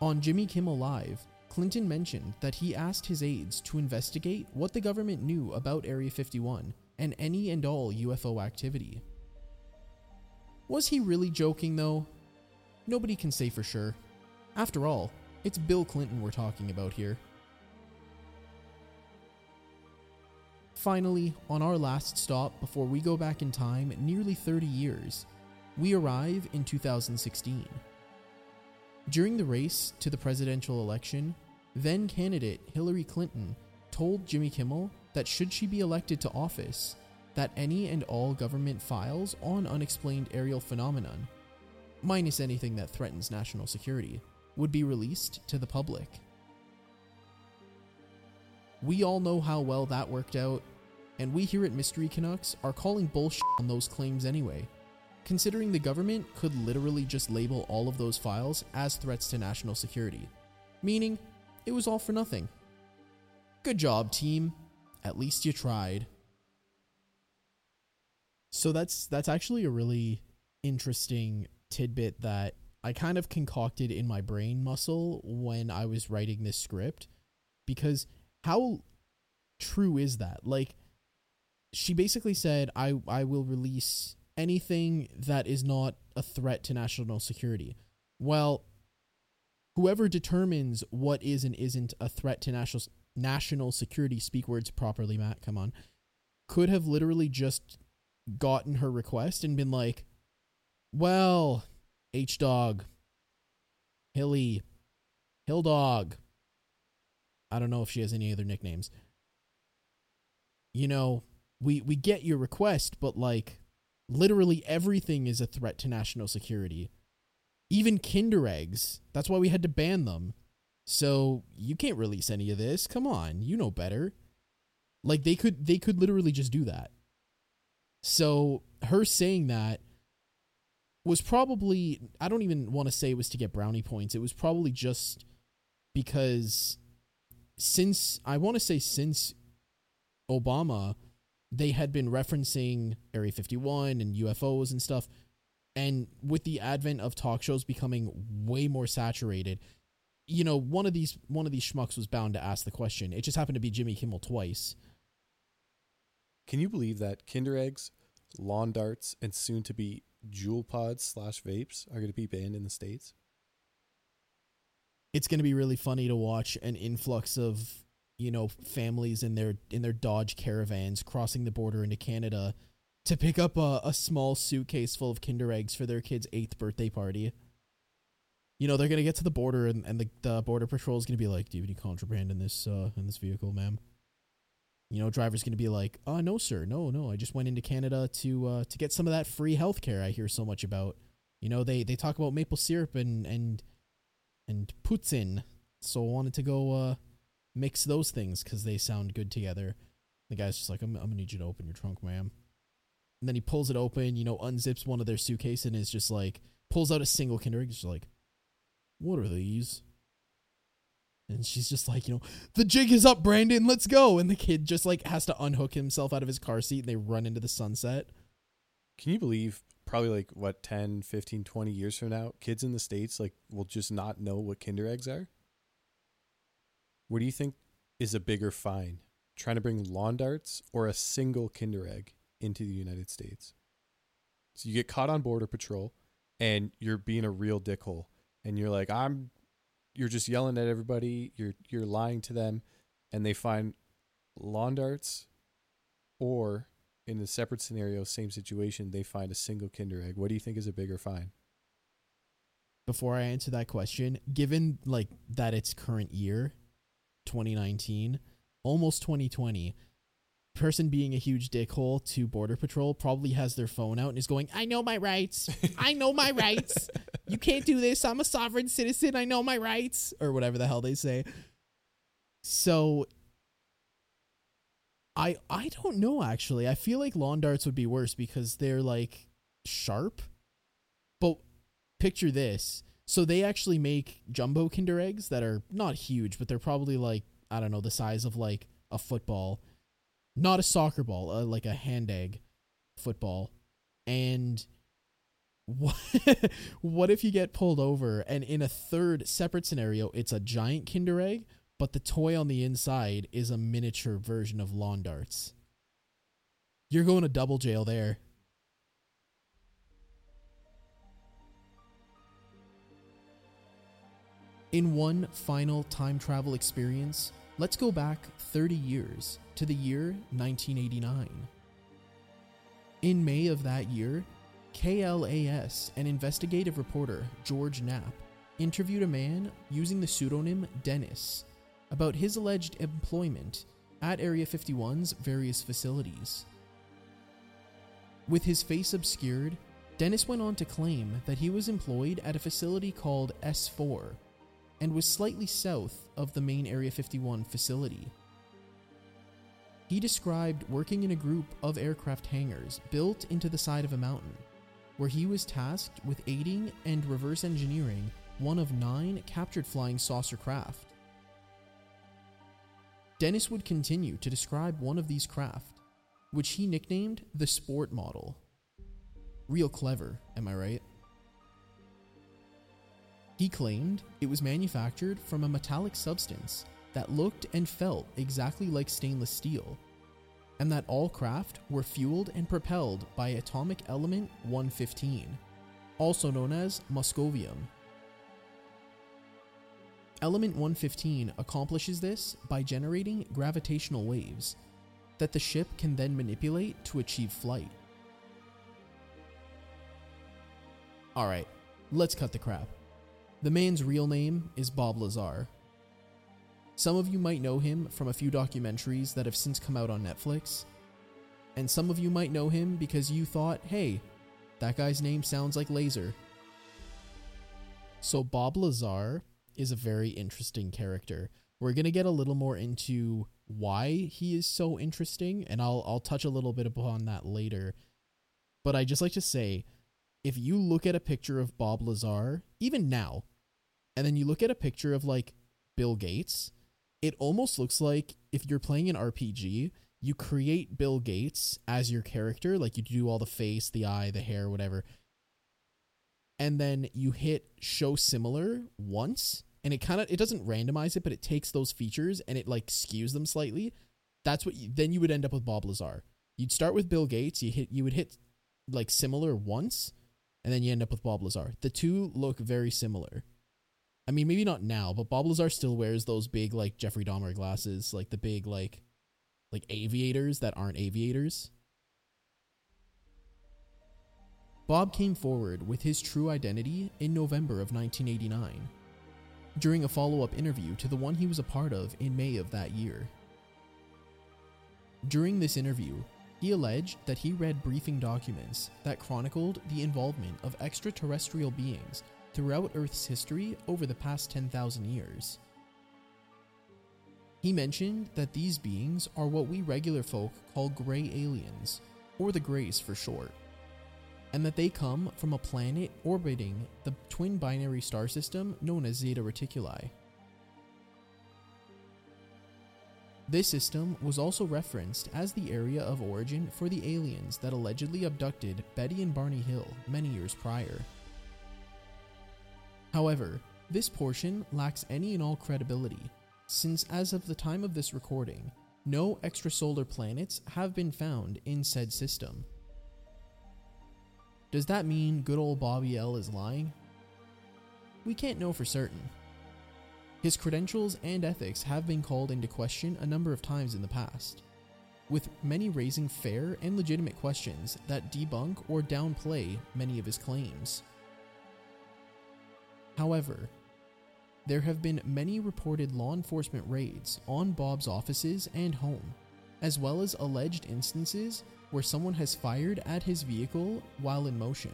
On Jimmy Kimmel Live, Clinton mentioned that he asked his aides to investigate what the government knew about Area 51 and any and all UFO activity. Was he really joking though? Nobody can say for sure. After all, it's Bill Clinton we're talking about here. Finally, on our last stop before we go back in time nearly 30 years, we arrive in 2016. During the race to the presidential election, then candidate Hillary Clinton told Jimmy Kimmel that should she be elected to office, that any and all government files on unexplained aerial phenomenon, minus anything that threatens national security, would be released to the public. We all know how well that worked out, and we here at Mystery Canucks are calling bullshit on those claims anyway, considering the government could literally just label all of those files as threats to national security, meaning it was all for nothing. Good job, team. At least you tried. So that's that's actually a really interesting tidbit that I kind of concocted in my brain muscle when I was writing this script because how true is that? Like she basically said I I will release anything that is not a threat to national security. Well, whoever determines what is and isn't a threat to national national security, speak words properly, Matt, come on, could have literally just gotten her request and been like, "Well, H dog, Hilly, Hill dog." I don't know if she has any other nicknames. You know, we we get your request, but like literally everything is a threat to national security. Even Kinder eggs. That's why we had to ban them. So you can't release any of this. Come on, you know better. Like they could they could literally just do that. So her saying that was probably I don't even want to say it was to get brownie points. It was probably just because since I want to say since Obama, they had been referencing Area 51 and UFOs and stuff. And with the advent of talk shows becoming way more saturated, you know, one of these one of these schmucks was bound to ask the question. It just happened to be Jimmy Kimmel twice. Can you believe that Kinder eggs, lawn darts, and soon to be Juul pods slash vapes are going to be banned in the states? It's going to be really funny to watch an influx of you know families in their in their Dodge caravans crossing the border into Canada to pick up a, a small suitcase full of Kinder eggs for their kid's eighth birthday party. You know they're gonna get to the border and, and the, the border patrol is gonna be like, "Do you have any contraband in this uh, in this vehicle, ma'am?" You know, driver's gonna be like, "Uh, no, sir, no, no. I just went into Canada to uh, to get some of that free health care I hear so much about. You know, they they talk about maple syrup and and and Putin, so I wanted to go uh, mix those things because they sound good together. The guy's just like, I'm, I'm gonna need you to open your trunk, ma'am. And then he pulls it open, you know, unzips one of their suitcase and is just like, pulls out a single Kinder Egg, just like, what are these? And she's just like, you know, the jig is up, Brandon, let's go. And the kid just like has to unhook himself out of his car seat and they run into the sunset. Can you believe probably like what 10, 15, 20 years from now, kids in the states like will just not know what Kinder eggs are? What do you think is a bigger fine? Trying to bring lawn darts or a single Kinder egg into the United States? So you get caught on border patrol and you're being a real dickhole and you're like, I'm you're just yelling at everybody, you're you're lying to them, and they find lawn darts or in a separate scenario, same situation, they find a single Kinder egg. What do you think is a bigger fine? Before I answer that question, given like that it's current year, 2019, almost 2020, person being a huge dickhole to border patrol probably has their phone out and is going, "I know my rights. I know my rights. You can't do this. I'm a sovereign citizen. I know my rights," or whatever the hell they say. So I I don't know actually. I feel like lawn darts would be worse because they're like sharp. But picture this. So they actually make jumbo Kinder eggs that are not huge, but they're probably like I don't know the size of like a football, not a soccer ball, uh, like a hand egg football. And what what if you get pulled over and in a third separate scenario it's a giant Kinder egg, but the toy on the inside is a miniature version of lawn darts? You're going to double jail there. In one final time travel experience, let's go back 30 years to the year 1989. In May of that year, KLAS and investigative reporter George Knapp interviewed a man using the pseudonym Dennis about his alleged employment at Area 51's various facilities. With his face obscured, Dennis went on to claim that he was employed at a facility called S4 and was slightly south of the main Area 51 facility. He described working in a group of aircraft hangars built into the side of a mountain, where he was tasked with aiding and reverse engineering one of nine captured flying saucer craft. Dennis would continue to describe one of these craft, which he nicknamed the Sport Model. Real clever, am I right? He claimed it was manufactured from a metallic substance that looked and felt exactly like stainless steel, and that all craft were fueled and propelled by atomic element 115, also known as moscovium. Element 115 accomplishes this by generating gravitational waves that the ship can then manipulate to achieve flight. Alright, let's cut the crap. The man's real name is Bob Lazar. Some of you might know him from a few documentaries that have since come out on Netflix. And some of you might know him because you thought, hey, that guy's name sounds like Laser. So, Bob Lazar is a very interesting character. We're going to get a little more into why he is so interesting, and I'll, I'll touch a little bit upon that later. But I just like to say if you look at a picture of Bob Lazar, even now, and then you look at a picture of like Bill Gates, it almost looks like if you're playing an RPG, you create Bill Gates as your character, like you do all the face, the eye, the hair, whatever. And then you hit show similar once, and it kind of it doesn't randomize it, but it takes those features and it like skews them slightly. That's what you, then you would end up with Bob Lazar. You'd start with Bill Gates, you hit you would hit like similar once, and then you end up with Bob Lazar. The two look very similar. I mean, maybe not now, but Bob Lazar still wears those big like Jeffrey Dahmer glasses, like the big like like aviators that aren't aviators. Bob came forward with his true identity in November of 1989, during a follow up interview to the one he was a part of in May of that year. During this interview, he alleged that he read briefing documents that chronicled the involvement of extraterrestrial beings throughout Earth's history over the past 10,000 years. He mentioned that these beings are what we regular folk call gray aliens, or the Greys for short, and that they come from a planet orbiting the twin binary star system known as Zeta Reticuli. This system was also referenced as the area of origin for the aliens that allegedly abducted Betty and Barney Hill many years prior. However, this portion lacks any and all credibility, since as of the time of this recording, no extrasolar planets have been found in said system. Does that mean good old Bobby L is lying? We can't know for certain. His credentials and ethics have been called into question a number of times in the past, with many raising fair and legitimate questions that debunk or downplay many of his claims. However, there have been many reported law enforcement raids on Bob's offices and home, as well as alleged instances where someone has fired at his vehicle while in motion.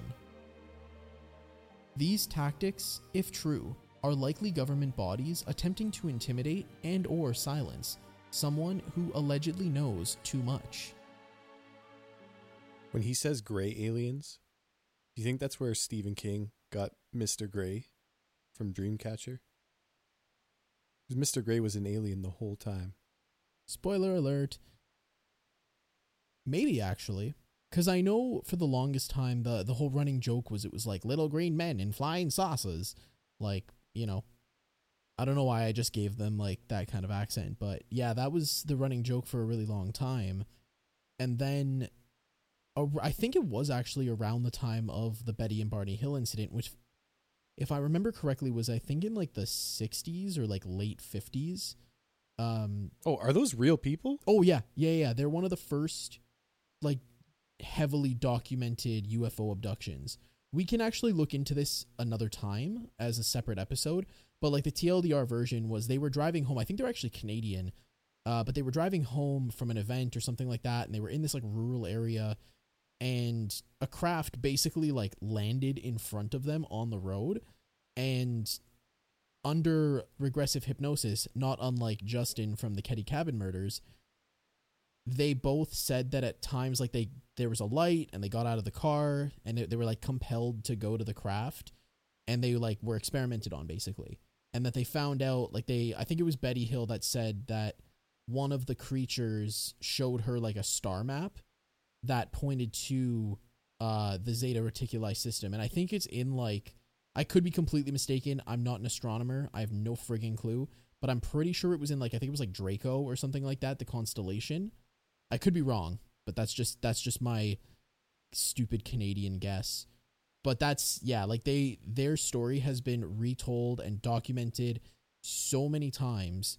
These tactics, if true, are likely government bodies attempting to intimidate and or silence someone who allegedly knows too much. When he says gray aliens, do you think that's where Stephen King got Mr. Gray from Dreamcatcher? Because Mr. Gray was an alien the whole time. Spoiler alert. Maybe actually. Because I know for the longest time, the, the whole running joke was it was like little green men in flying saucers. Like, you know, I don't know why I just gave them like that kind of accent. But yeah, that was the running joke for a really long time. And then I think it was actually around the time of the Betty and Barney Hill incident, which, if I remember correctly, was I think in like the 60s or like late 50s. Um, Oh, are those real people? Oh yeah, yeah, yeah. They're one of the first like heavily documented UFO abductions. We can actually look into this another time as a separate episode, but like the TLDR version was they were driving home. I think they're actually Canadian. Uh, but they were driving home from an event or something like that and they were in this like rural area and a craft basically like landed in front of them on the road and under regressive hypnosis, not unlike Justin from the Keddie Cabin murders, they both said that at times like they there was a light and they got out of the car and they, they were like compelled to go to the craft and they like were experimented on basically. And that they found out like they I think it was Betty Hill that said that one of the creatures showed her like a star map that pointed to uh the Zeta Reticuli system and I think it's in like I could be completely mistaken. I'm not an astronomer. I have no frigging clue, but I'm pretty sure it was in like I think it was like Draco or something like that, the constellation. I could be wrong, but that's just that's just my stupid Canadian guess. But that's yeah, like they their story has been retold and documented so many times.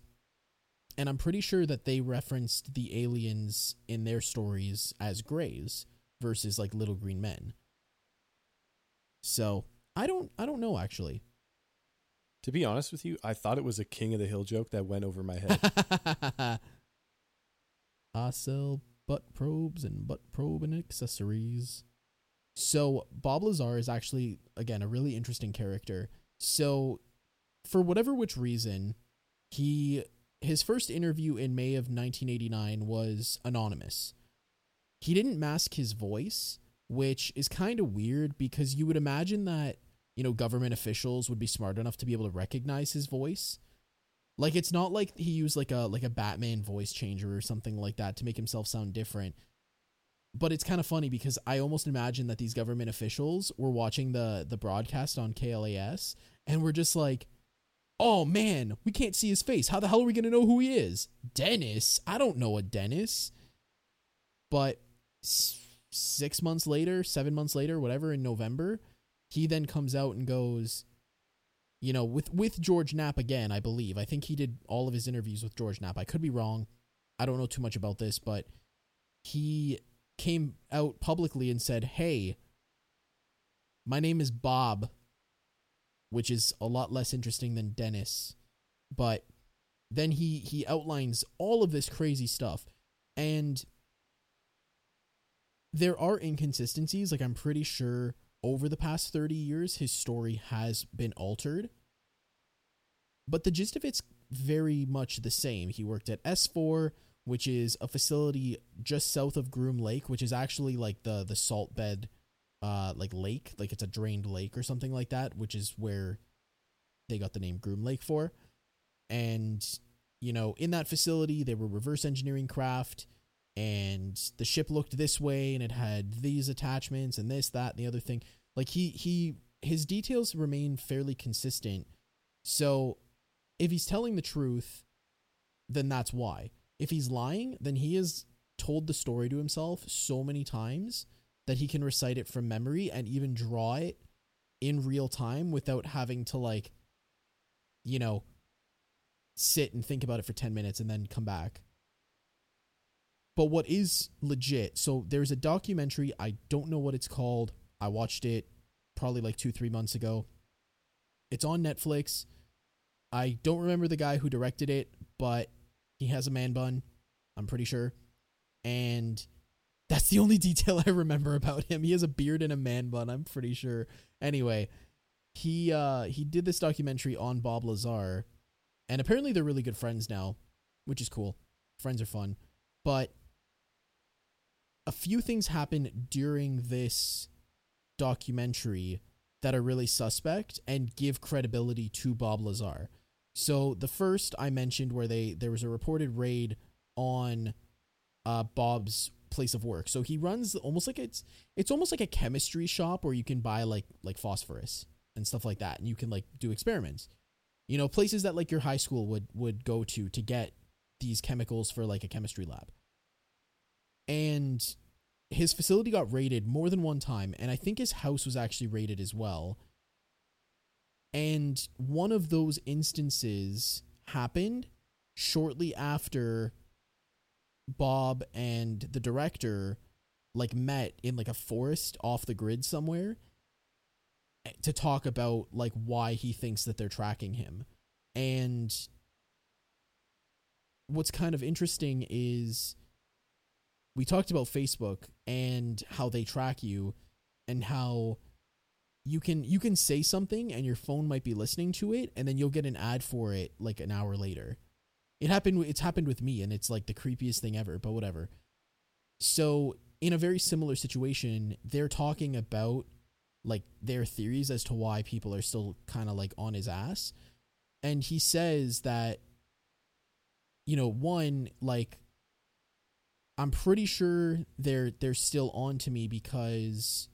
And I'm pretty sure that they referenced the aliens in their stories as grays versus like little green men. So, I don't I don't know actually. To be honest with you, I thought it was a King of the Hill joke that went over my head. I sell butt probes and butt probe and accessories. So Bob Lazar is actually again a really interesting character. So for whatever which reason, he his first interview in May of 1989 was anonymous. He didn't mask his voice, which is kind of weird because you would imagine that, you know, government officials would be smart enough to be able to recognize his voice. Like it's not like he used like a like a Batman voice changer or something like that to make himself sound different. But it's kind of funny because I almost imagine that these government officials were watching the the broadcast on KLAS and were just like, "Oh man, we can't see his face. How the hell are we going to know who he is?" Dennis? I don't know a Dennis. But s- 6 months later, 7 months later, whatever in November, he then comes out and goes, you know, with with George Knapp again, I believe. I think he did all of his interviews with George Knapp. I could be wrong. I don't know too much about this, but he came out publicly and said, "Hey, my name is Bob," which is a lot less interesting than Dennis. But then he he outlines all of this crazy stuff and there are inconsistencies like I'm pretty sure over the past 30 years, his story has been altered. But the gist of it's very much the same. He worked at S4, which is a facility just south of Groom Lake, which is actually like the the salt bed uh like lake, like it's a drained lake or something like that, which is where they got the name Groom Lake for. And you know, in that facility, they were reverse engineering craft and the ship looked this way and it had these attachments and this that and the other thing. Like he he his details remain fairly consistent. So if he's telling the truth then that's why. If he's lying then he has told the story to himself so many times that he can recite it from memory and even draw it in real time without having to like you know sit and think about it for 10 minutes and then come back but what is legit, so there's a documentary, I don't know what it's called. I watched it probably like two, three months ago. It's on Netflix. I don't remember the guy who directed it, but he has a man bun, I'm pretty sure. And that's the only detail I remember about him. He has a beard and a man bun, I'm pretty sure. Anyway, he uh he did this documentary on Bob Lazar, and apparently they're really good friends now, which is cool. Friends are fun. But a few things happen during this documentary that are really suspect and give credibility to Bob Lazar. So the first I mentioned where they there was a reported raid on uh Bob's place of work. So he runs almost like it's it's almost like a chemistry shop where you can buy like like phosphorus and stuff like that and you can like do experiments. You know, places that like your high school would would go to to get these chemicals for like a chemistry lab. And his facility got raided more than one time, and I think his house was actually raided as well. And one of those instances happened shortly after Bob and the director like met in like a forest off the grid somewhere eh, to talk about like why he thinks that they're tracking him. And what's kind of interesting is we talked about Facebook and how they track you and how you can you can say something and your phone might be listening to it and then you'll get an ad for it like an hour later. It happened it's happened with me and it's like the creepiest thing ever, but whatever. So, in a very similar situation, they're talking about like their theories as to why people are still kind of like on his ass. And he says that you know, one like I'm pretty sure they're they're still on to me because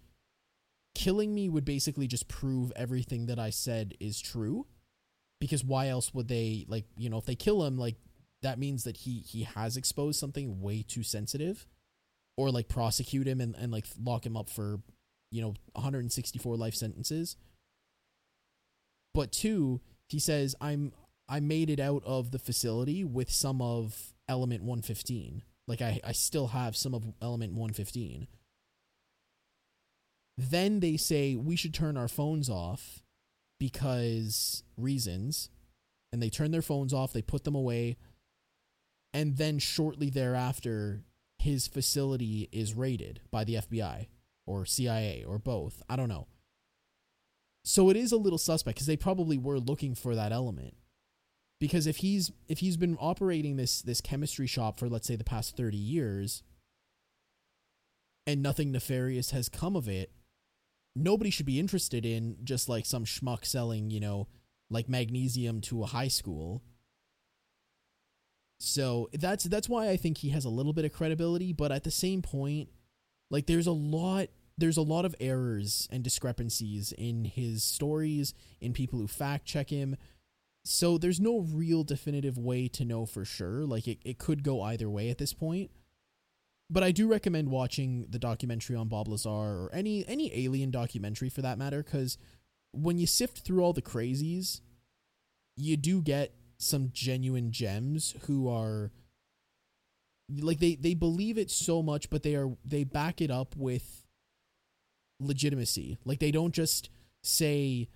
killing me would basically just prove everything that I said is true. Because why else would they like, you know, if they kill him, like that means that he he has exposed something way too sensitive or like prosecute him and, and like lock him up for, you know, 164 life sentences. But two, he says I'm I made it out of the facility with some of element 115. Like I, I still have some of element 115. Then they say we should turn our phones off because reasons. And they turn their phones off, they put them away. And then shortly thereafter, his facility is raided by the FBI or CIA or both. I don't know. So it is a little suspect because they probably were looking for that element. Because if he's if he's been operating this this chemistry shop for let's say the past 30 years and nothing nefarious has come of it, nobody should be interested in just like some schmuck selling, you know, like magnesium to a high school. So that's that's why I think he has a little bit of credibility, but at the same point, like there's a lot there's a lot of errors and discrepancies in his stories, in people who fact check him. So there's no real definitive way to know for sure. Like it, it could go either way at this point. But I do recommend watching the documentary on Bob Lazar or any any alien documentary for that matter, because when you sift through all the crazies, you do get some genuine gems who are like they they believe it so much but they are they back it up with legitimacy. Like they don't just say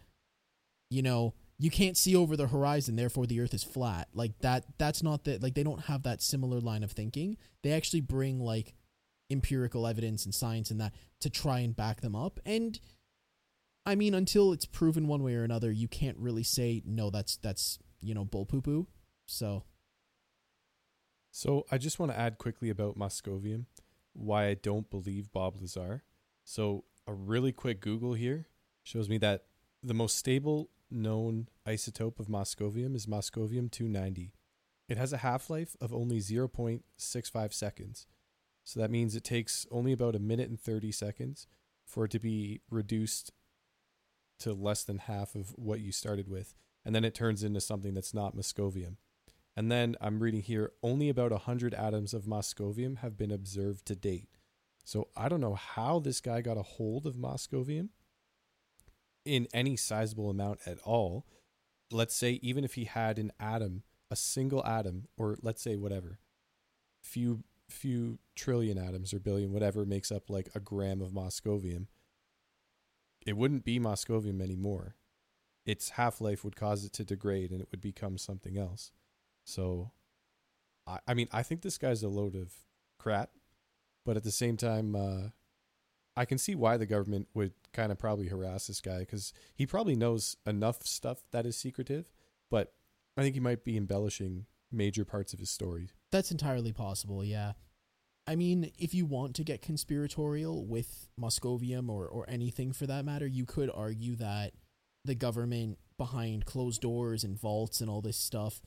you know you can't see over the horizon therefore the earth is flat. Like that that's not that like they don't have that similar line of thinking. They actually bring like empirical evidence and science and that to try and back them up. And i mean until it's proven one way or another you can't really say no that's that's you know bull poo poo so. So I just want to add quickly about Moscovium, why I don't believe Bob Lazar. So a really quick Google here shows me that the most stable known isotope of Moscovium is Moscovium 290. It has a half-life of only 0.65 seconds. So that means it takes only about a minute and 30 seconds for it to be reduced to less than half of what you started with. And then it turns into something that's not Moscovium. And then I'm reading here only about 100 atoms of Moscovium have been observed to date. So I don't know how this guy got a hold of Moscovium in any sizable amount at all. Let's say even if he had an atom, a single atom or let's say whatever, few few trillion atoms or billion whatever makes up like a gram of Moscovium, it wouldn't be Moscovium anymore. Its half-life would cause it to degrade and it would become something else. So, I, I mean, I think this guy's a load of crap, but at the same time, uh, I can see why the government would kind of probably harass this guy because he probably knows enough stuff that is secretive, but I think he might be embellishing major parts of his story. That's entirely possible, yeah. I mean, if you want to get conspiratorial with Moscovium or, or anything for that matter, you could argue that the government behind closed doors and vaults and all this stuff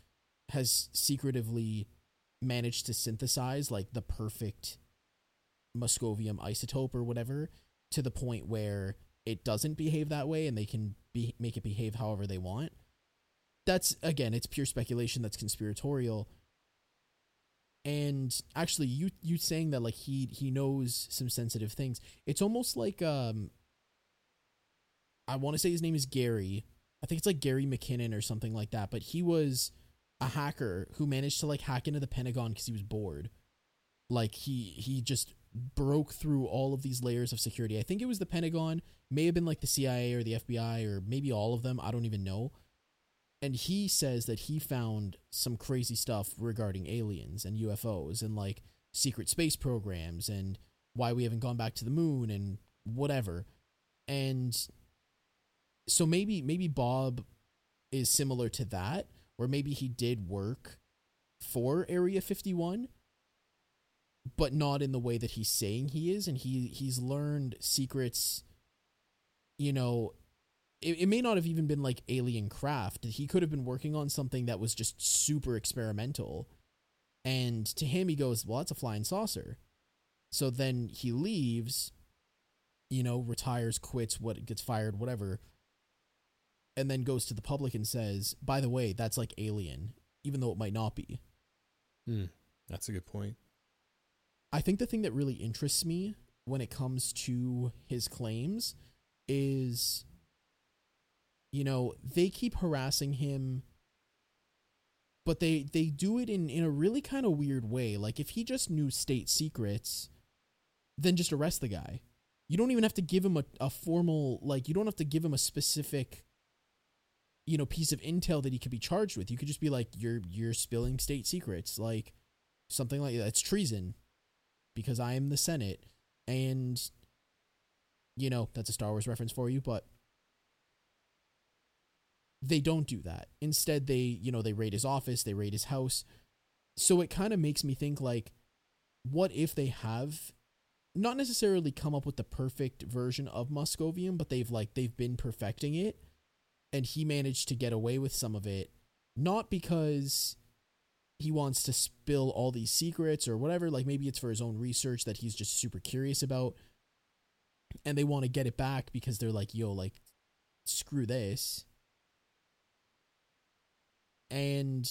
has secretively managed to synthesize like the perfect Moscovium isotope or whatever to the point where it doesn't behave that way and they can be make it behave however they want. That's again, it's pure speculation that's conspiratorial. And actually you you saying that like he he knows some sensitive things. It's almost like um I want to say his name is Gary. I think it's like Gary McKinnon or something like that, but he was a hacker who managed to like hack into the Pentagon because he was bored. Like he he just broke through all of these layers of security. I think it was the Pentagon, may have been like the CIA or the FBI or maybe all of them. I don't even know. And he says that he found some crazy stuff regarding aliens and UFOs and like secret space programs and why we haven't gone back to the moon and whatever. And so maybe maybe Bob is similar to that or maybe he did work for Area 51 but not in the way that he's saying he is and he he's learned secrets you know it, it may not have even been like alien craft. He could have been working on something that was just super experimental and to him he goes well that's a flying saucer. So then he leaves you know retires quits what gets fired whatever and then goes to the public and says by the way that's like alien even though it might not be. Hmm, that's a good point. I think the thing that really interests me when it comes to his claims is you know, they keep harassing him but they they do it in in a really kind of weird way. Like if he just knew state secrets, then just arrest the guy. You don't even have to give him a, a formal like you don't have to give him a specific you know piece of intel that he could be charged with. You could just be like you're you're spilling state secrets like something like that. It's treason because I am the Senate. And, you know, that's a Star Wars reference for you, but they don't do that. Instead, they, you know, they raid his office, they raid his house. So it kind of makes me think like, what if they have not necessarily come up with the perfect version of Moscovium, but they've like they've been perfecting it and he managed to get away with some of it not because he wants to spill all these secrets or whatever, like maybe it's for his own research that he's just super curious about and they want to get it back because they're like, "Yo, like screw this." And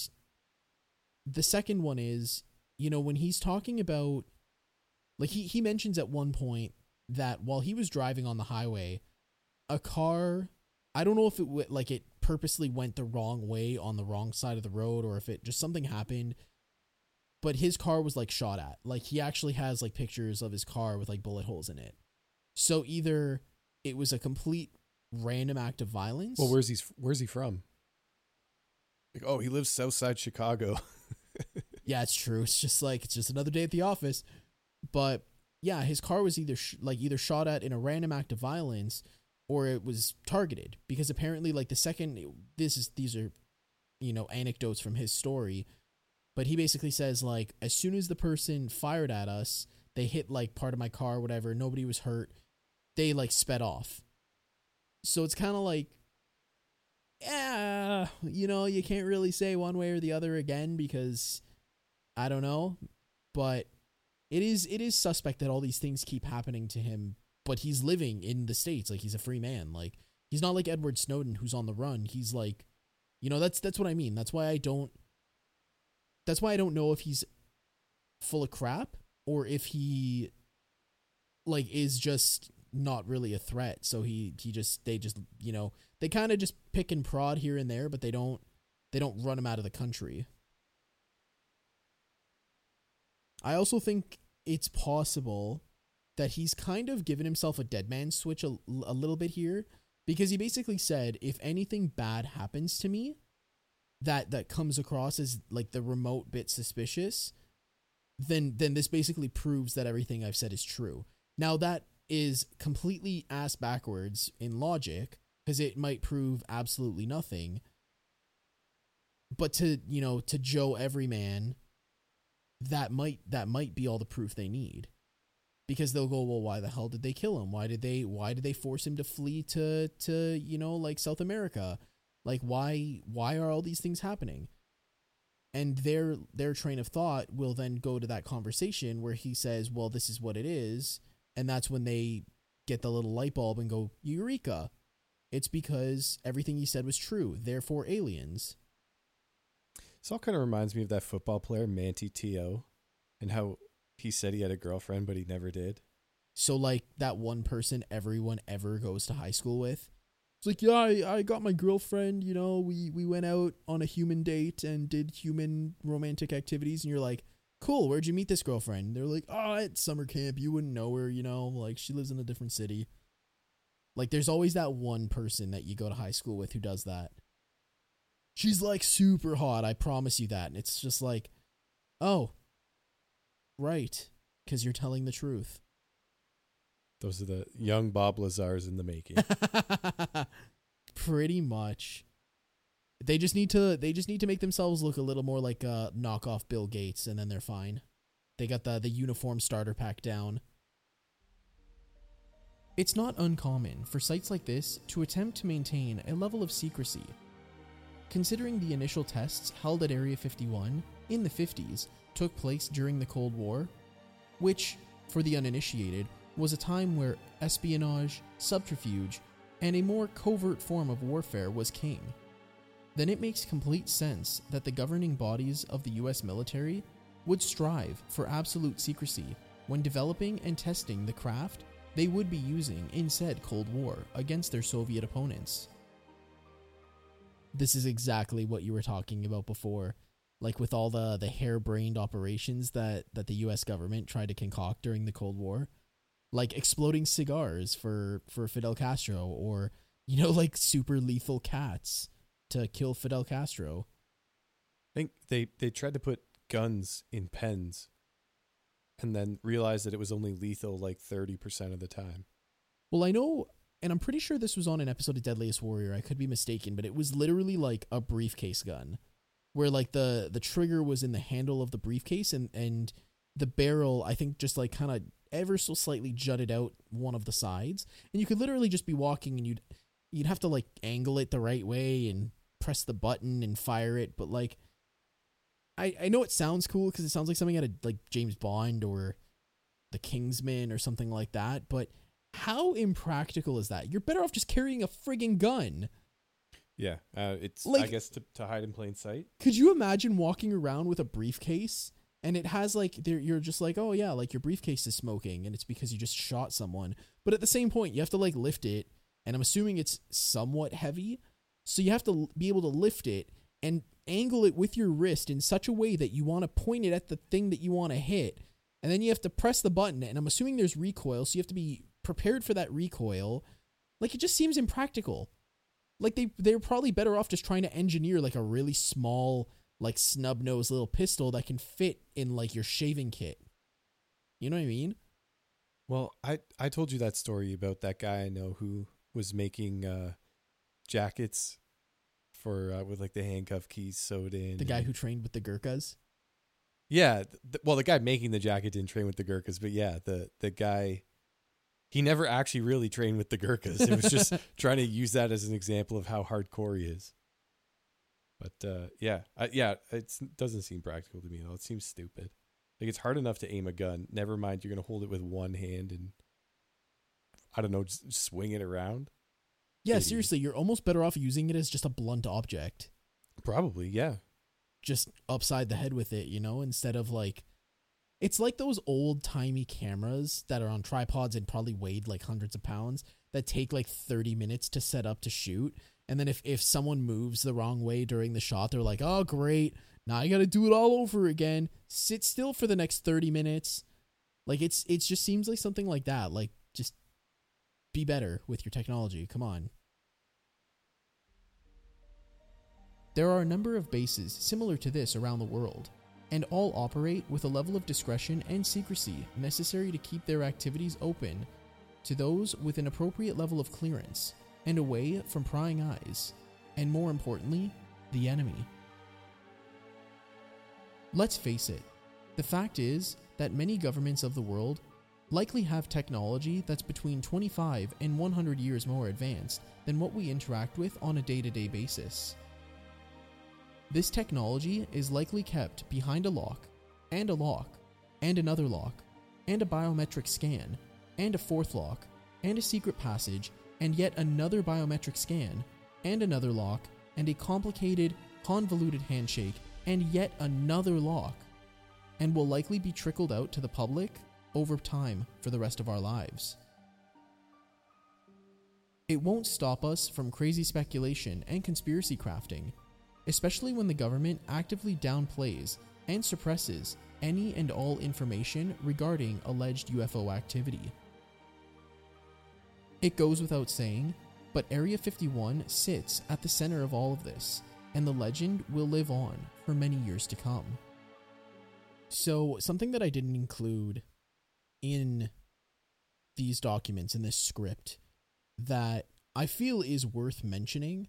the second one is, you know, when he's talking about like he he mentions at one point that while he was driving on the highway, a car, I don't know if it like it purposely went the wrong way on the wrong side of the road or if it just something happened, but his car was like shot at. Like he actually has like pictures of his car with like bullet holes in it. So either it was a complete random act of violence. Well, where's he where's he from? Like, oh, he lives south side Chicago. yeah, it's true. It's just like it's just another day at the office. But yeah, his car was either sh- like either shot at in a random act of violence or it was targeted because apparently like the second this is these are you know anecdotes from his story but he basically says like as soon as the person fired at us they hit like part of my car whatever nobody was hurt they like sped off. So it's kind of like yeah you know you can't really say one way or the other again because i don't know but it is it is suspect that all these things keep happening to him but he's living in the states like he's a free man like he's not like edward snowden who's on the run he's like you know that's that's what i mean that's why i don't that's why i don't know if he's full of crap or if he like is just not really a threat so he he just they just you know they kind of just pick and prod here and there but they don't they don't run him out of the country. I also think it's possible that he's kind of given himself a dead man switch a, a little bit here because he basically said if anything bad happens to me that that comes across as like the remote bit suspicious then then this basically proves that everything I've said is true. Now that is completely ass backwards in logic because it might prove absolutely nothing. But to, you know, to Joe Everyman, that might that might be all the proof they need because they'll go well why the hell did they kill him? Why did they why did they force him to flee to to you know like south america? Like why why are all these things happening? And their their train of thought will then go to that conversation where he says well this is what it is. And that's when they get the little light bulb and go eureka. It's because everything he said was true. Therefore aliens. This all kind of reminds me of that football player manti Te'o and how he said he had a girlfriend, but he never did. So like that one person everyone ever goes to high school with. It's like, yeah, I, I got my girlfriend, you know, we, we went out on a human date and did human romantic activities and you're like, Cool, where'd you meet this girlfriend? They're like, Oh, at summer camp, you wouldn't know her, you know, like she lives in a different city. Like there's always that one person that you go to high school with who does that. She's like super hot, I promise you that. And it's just like, oh, Right, because you're telling the truth. Those are the young Bob Lazars in the making. Pretty much. They just need to they just need to make themselves look a little more like uh, a knockoff Bill Gates and then they're fine. They got the the uniform starter pack down. It's not uncommon for sites like this to attempt to maintain a level of secrecy. Considering the initial tests held at Area 51 in the 50s took place during the Cold War, which, for the uninitiated, was a time where espionage, subterfuge, and a more covert form of warfare was king, then it makes complete sense that the governing bodies of the US military would strive for absolute secrecy when developing and testing the craft they would be using in said Cold War against their Soviet opponents. This is exactly what you were talking about before like with all the the harebrained operations that that the US government tried to concoct during the Cold War like exploding cigars for for Fidel Castro or you know like super lethal cats to kill Fidel Castro I think they they tried to put guns in pens and then realized that it was only lethal like 30% of the time. Well, I know, and I'm pretty sure this was on an episode of Deadliest Warrior. I could be mistaken, but it was literally like a briefcase gun, where like the the trigger was in the handle of the briefcase, and and the barrel I think just like kind of ever so slightly jutted out one of the sides, and you could literally just be walking, and you'd you'd have to like angle it the right way and press the button and fire it, but like. I, I know it sounds cool because it sounds like something out of like James Bond or the Kingsman or something like that, but how impractical is that? You're better off just carrying a friggin' gun. Yeah, uh, it's I guess to, to hide in plain sight. Could you imagine walking around with a briefcase and it has like there you're just like, "Oh yeah, like your briefcase is smoking and it's because you just shot someone." But at the same point, you have to like lift it, and I'm assuming it's somewhat heavy, so you have to be able to lift it and angle it with your wrist in such a way that you want to point it at the thing that you want to hit. And then you have to press the button, and I'm assuming there's recoil, so you have to be prepared for that recoil. Like it just seems impractical. Like they they're probably better off just trying to engineer like a really small, like snub nose little pistol that can fit in like your shaving kit. You know what I mean? Well, I I told you that story about that guy I know who was making uh, jackets for uh, with like the handcuff keys sewed in. The guy who trained with the Gurkhas. Yeah, th- well, the guy making the jacket didn't train with the Gurkhas, but yeah, the the guy he never actually really trained with the Gurkhas. It was just trying to use that as an example of how hardcore he is. But uh, yeah, I, yeah, it doesn't seem practical to me though. It seems stupid. Like it's hard enough to aim a gun. Never mind, you're gonna hold it with one hand and I don't know, just swing it around. Yeah, Idiot. seriously, you're almost better off using it as just a blunt object. Probably, yeah. Just upside the head with it, you know, instead of like it's like those old timey cameras that are on tripods and probably weighed like hundreds of pounds that take like 30 minutes to set up to shoot. And then if, if someone moves the wrong way during the shot, they're like, oh, great. Now I got to do it all over again. Sit still for the next 30 minutes. Like it's, it just seems like something like that. Like just be better with your technology. Come on. There are a number of bases similar to this around the world, and all operate with a level of discretion and secrecy necessary to keep their activities open to those with an appropriate level of clearance and away from prying eyes, and more importantly, the enemy. Let's face it, the fact is that many governments of the world likely have technology that's between 25 and 100 years more advanced than what we interact with on a day to day basis. This technology is likely kept behind a lock, and a lock, and another lock, and a biometric scan, and a fourth lock, and a secret passage, and yet another biometric scan, and another lock, and a complicated, convoluted handshake, and yet another lock, and will likely be trickled out to the public over time for the rest of our lives. It won't stop us from crazy speculation and conspiracy crafting, especially when the government actively downplays and suppresses any and all information regarding alleged UFO activity. It goes without saying, but Area 51 sits at the center of all of this, and the legend will live on for many years to come. So, something that I didn't include in these documents, in this script, that I feel is worth mentioning,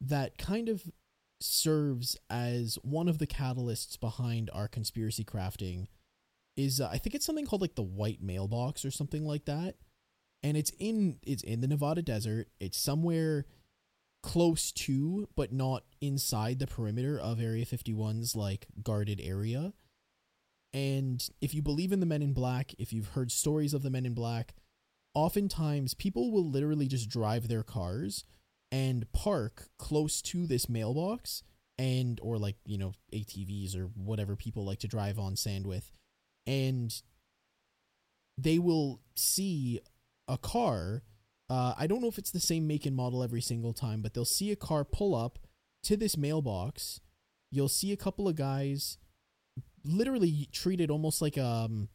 that kind of serves as one of the catalysts behind our conspiracy crafting is uh, I think it's something called like the white mailbox or something like that. And it's in it's in the Nevada desert. It's somewhere close to but not inside the perimeter of Area 51's like guarded area. And if you believe in the men in black, if you've heard stories of the men in black, oftentimes people will literally just drive their cars and park close to this mailbox and or like you know ATVs or whatever people like to drive on sand with. And they will see a car uh, I don't know if it's the same make and model every single time but they'll see a car pull up to this mailbox. You'll see a couple of guys literally treat it almost like um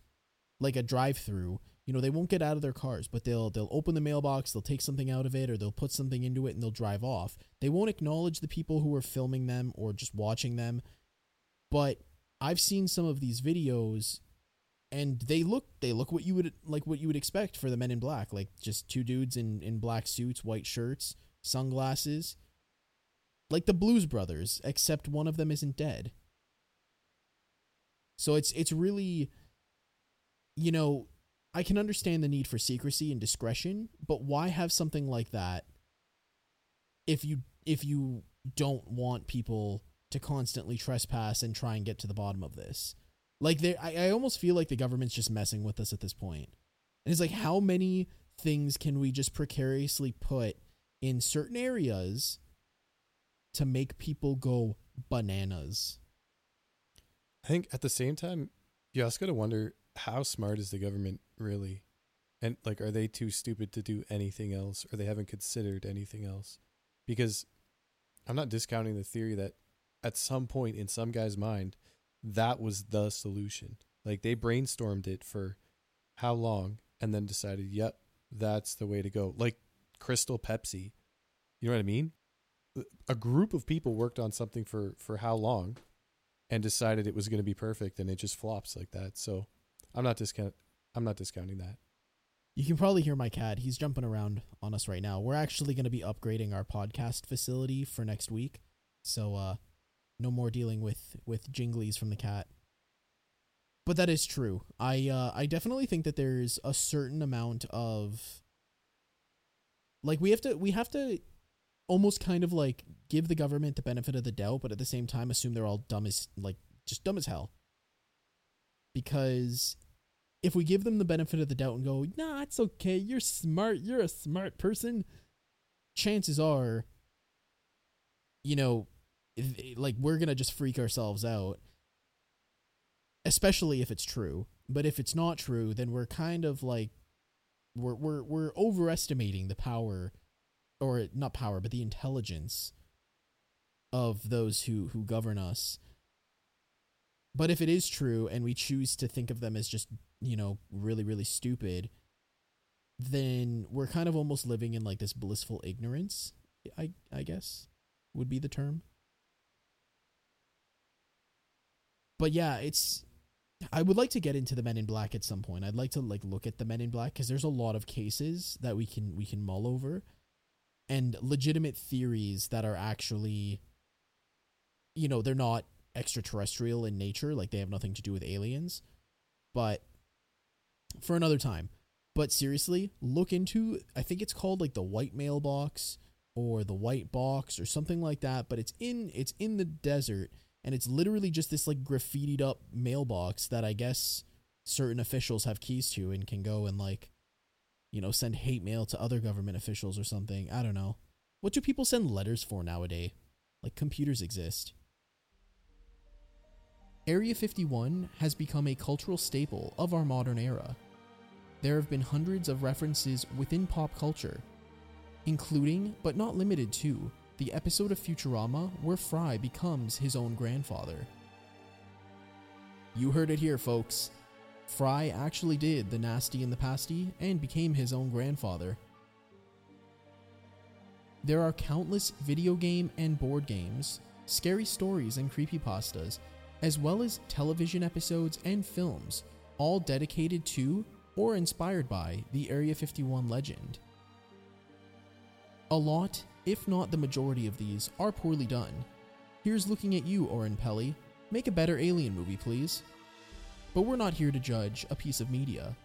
like a drive through you know they won't get out of their cars but they'll they'll open the mailbox they'll take something out of it or they'll put something into it and they'll drive off. They won't acknowledge the people who are filming them or just watching them. But i've seen some of these videos and they look they look what you would like what you would expect for the men in black like just two dudes in in black suits white shirts sunglasses. Like the blues brothers except one of them isn't dead. So it's it's really you know i can understand the need for secrecy and discretion but why have something like that if you if you don't want people to constantly trespass and try and get to the bottom of this like they I, I almost feel like the government's just messing with us at this point. And it's like how many things can we just precariously put in certain areas to make people go bananas? I think at the same time, you also got to wonder how smart is the government really? And like, are they too stupid to do anything else or they haven't considered anything else? Because I'm not discounting the theory that at some point in some guy's mind, that was the solution. Like they brainstormed it for how long and then decided, yep, that's the way to go. Like Crystal Pepsi. You know what I mean? A group of people worked on something for for how long and decided it was going to be perfect and it just flops like that. So, I'm not discount I'm not discounting that. You can probably hear my cat. He's jumping around on us right now. We're actually going to be upgrading our podcast facility for next week. So, uh no more dealing with with jinglies from the cat. But that is true. I uh, I definitely think that there's a certain amount of like we have to we have to almost kind of like give the government the benefit of the doubt, but at the same time assume they're all dumb as like just dumb as hell. Because if we give them the benefit of the doubt and go, nah, it's okay, you're smart, you're a smart person, chances are, you know, like we're gonna just freak ourselves out especially if it's true. But if it's not true then we're kind of like we're we're we're overestimating the power or not power but the intelligence of those who who govern us. But if it is true and we choose to think of them as just you know really really stupid then we're kind of almost living in like this blissful ignorance i i guess would be the term but yeah, it's I would like to get into the Men in Black at some point. I'd like to like look at the Men in Black because there's a lot of cases that we can we can mull over, and legitimate theories that are actually, you know, they're not extraterrestrial in nature, like they have nothing to do with aliens, but for another time. But seriously, look into I think it's called like the white mailbox or the white box or something like that, but it's in it's in the desert and it's literally just this like graffitied up mailbox that I guess certain officials have keys to and can go and like you know send hate mail to other government officials or something. I don't know. What do people send letters for nowadays? Like computers exist. Area 51 has become a cultural staple of our modern era. There have been hundreds of references within pop culture, including, but not limited to, the episode of Futurama where Fry becomes his own grandfather. You heard it here, folks. Fry actually did the nasty and the pasty and became his own grandfather. There are countless video game and board games, scary stories and creepypastas, as well as television episodes and films, all dedicated to or inspired by the Area 51 legend. A lot if not the majority of these, are poorly done. Here's looking at you, Oren Peli. Make a better alien movie, please. But we're not here to judge a piece of media.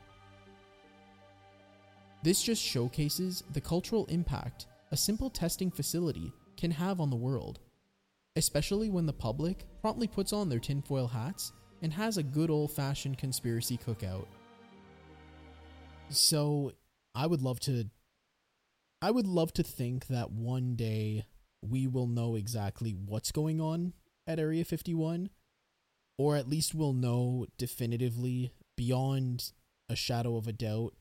This just showcases the cultural impact a simple testing facility can have on the world, especially when the public promptly puts on their tinfoil hats and has a good old fashioned conspiracy cookout. So, I would love to I would love to think that one day we will know exactly what's going on at Area 51, or at least we'll know definitively beyond a shadow of a doubt,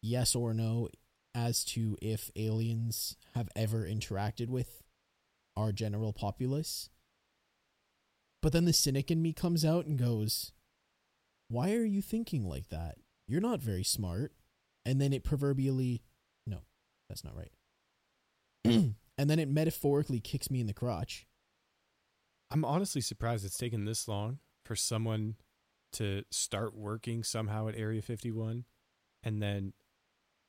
yes or no, as to if aliens have ever interacted with our general populace. But then the cynic in me comes out and goes, Why are you thinking like that? You're not very smart. And then it proverbially no, that's not right. and then it metaphorically kicks me in the crotch. I'm honestly surprised it's taken this long for someone to start working somehow at Area 51 and then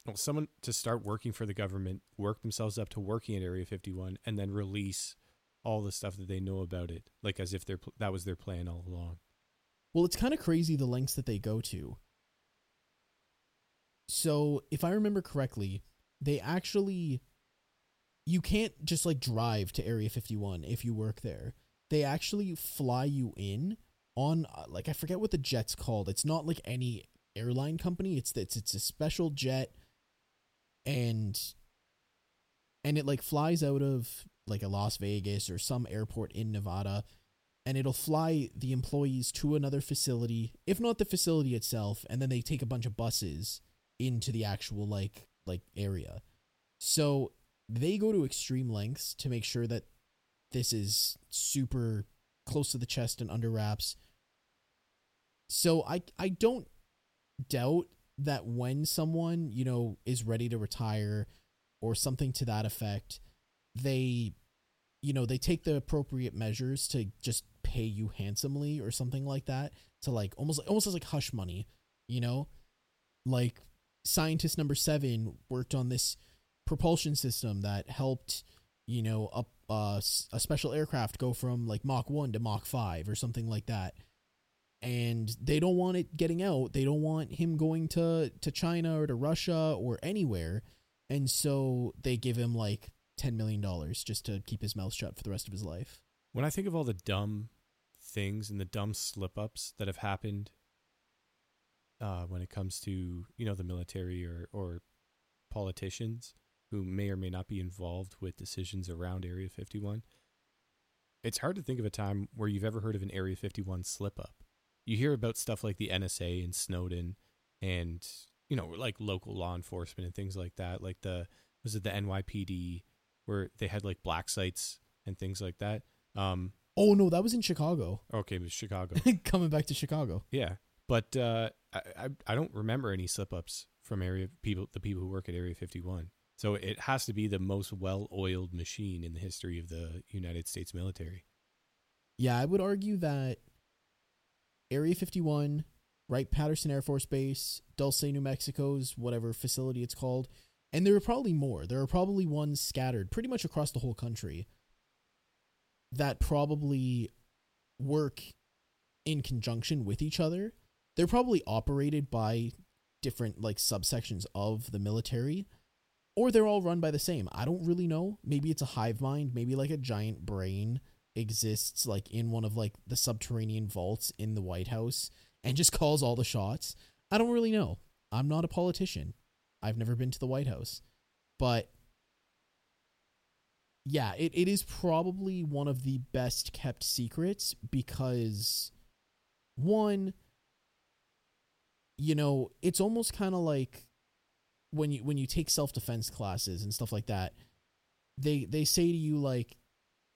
well someone to start working for the government, work themselves up to working at Area 51 and then release all the stuff that they know about it like as if pl- that was their plan all along. Well, it's kind of crazy the lengths that they go to. So, if I remember correctly, they actually you can't just like drive to Area 51 if you work there. They actually fly you in on uh, like I forget what the jet's called. It's not like any airline company. It's it's it's a special jet and and it like flies out of like a Las Vegas or some airport in Nevada and it'll fly the employees to another facility, if not the facility itself, and then they take a bunch of buses into the actual like like area. So they go to extreme lengths to make sure that this is super close to the chest and under wraps. So I I don't doubt that when someone, you know, is ready to retire or something to that effect, they you know, they take the appropriate measures to just pay you handsomely or something like that to like almost almost as like hush money, you know? Like scientist number 7 worked on this propulsion system that helped, you know, up uh, a special aircraft go from like Mach 1 to Mach 5 or something like that. And they don't want it getting out. They don't want him going to to China or to Russia or anywhere. And so they give him like 10 million dollars just to keep his mouth shut for the rest of his life. When I think of all the dumb things and the dumb slip ups that have happened uh, when it comes to you know the military or or politicians who may or may not be involved with decisions around Area 51. It's hard to think of a time where you've ever heard of an Area 51 slip up. You hear about stuff like the NSA and Snowden and you know like local law enforcement and things like that like the was it the NYPD where they had like black sites and things like that. Um Oh no, that was in Chicago. okay, it was Chicago. Coming back to Chicago. Yeah, but uh, I, I I don't remember any slip ups from area people the people who work at Area 51. So it has to be the most well oiled machine in the history of the United States military. Yeah, I would argue that Area 51, Wright Patterson Air Force Base, Dulce, New Mexico's whatever facility it's called, and there are probably more. There are probably ones scattered pretty much across the whole country that probably work in conjunction with each other. They're probably operated by different like subsections of the military or they're all run by the same. I don't really know. Maybe it's a hive mind, maybe like a giant brain exists like in one of like the subterranean vaults in the White House and just calls all the shots. I don't really know. I'm not a politician. I've never been to the White House. But yeah, it, it is probably one of the best kept secrets because one you know, it's almost kind of like when you when you take self-defense classes and stuff like that. They they say to you like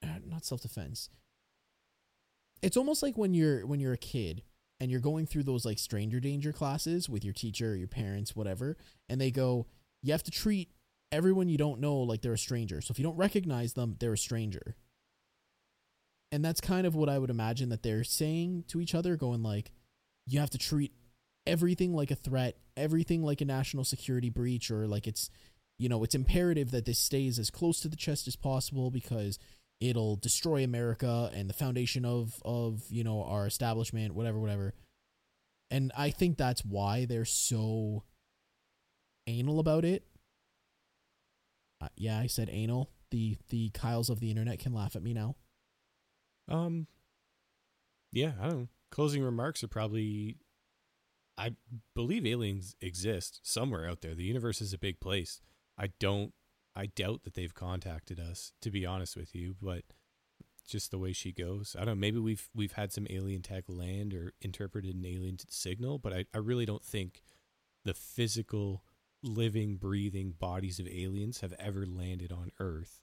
Uh, not self-defense. It's almost like when you're when you're a kid and you're going through those like stranger danger classes with your teacher or your parents whatever and they go you have to treat everyone you don't know like they're a stranger. So if you don't recognize them, they're a stranger. And that's kind of what I would imagine that they're saying to each other going like you have to treat everything like a threat, everything like a national security breach, or like it's, you know, it's imperative that this stays as close to the chest as possible because it'll destroy America and the foundation of of you know our establishment, whatever, whatever. And I think that's why they're so anal about it. Uh, yeah, I said anal. The the Kyles of the internet can laugh at me now. Um, yeah, I don't know. Closing remarks are probably. I believe aliens exist somewhere out there. The universe is a big place. I don't. I doubt that they've contacted us. To be honest with you, but just the way she goes, I don't know. Maybe we've we've had some alien tech land or interpreted an alien signal, but I, I really don't think the physical, living, breathing bodies of aliens have ever landed on Earth.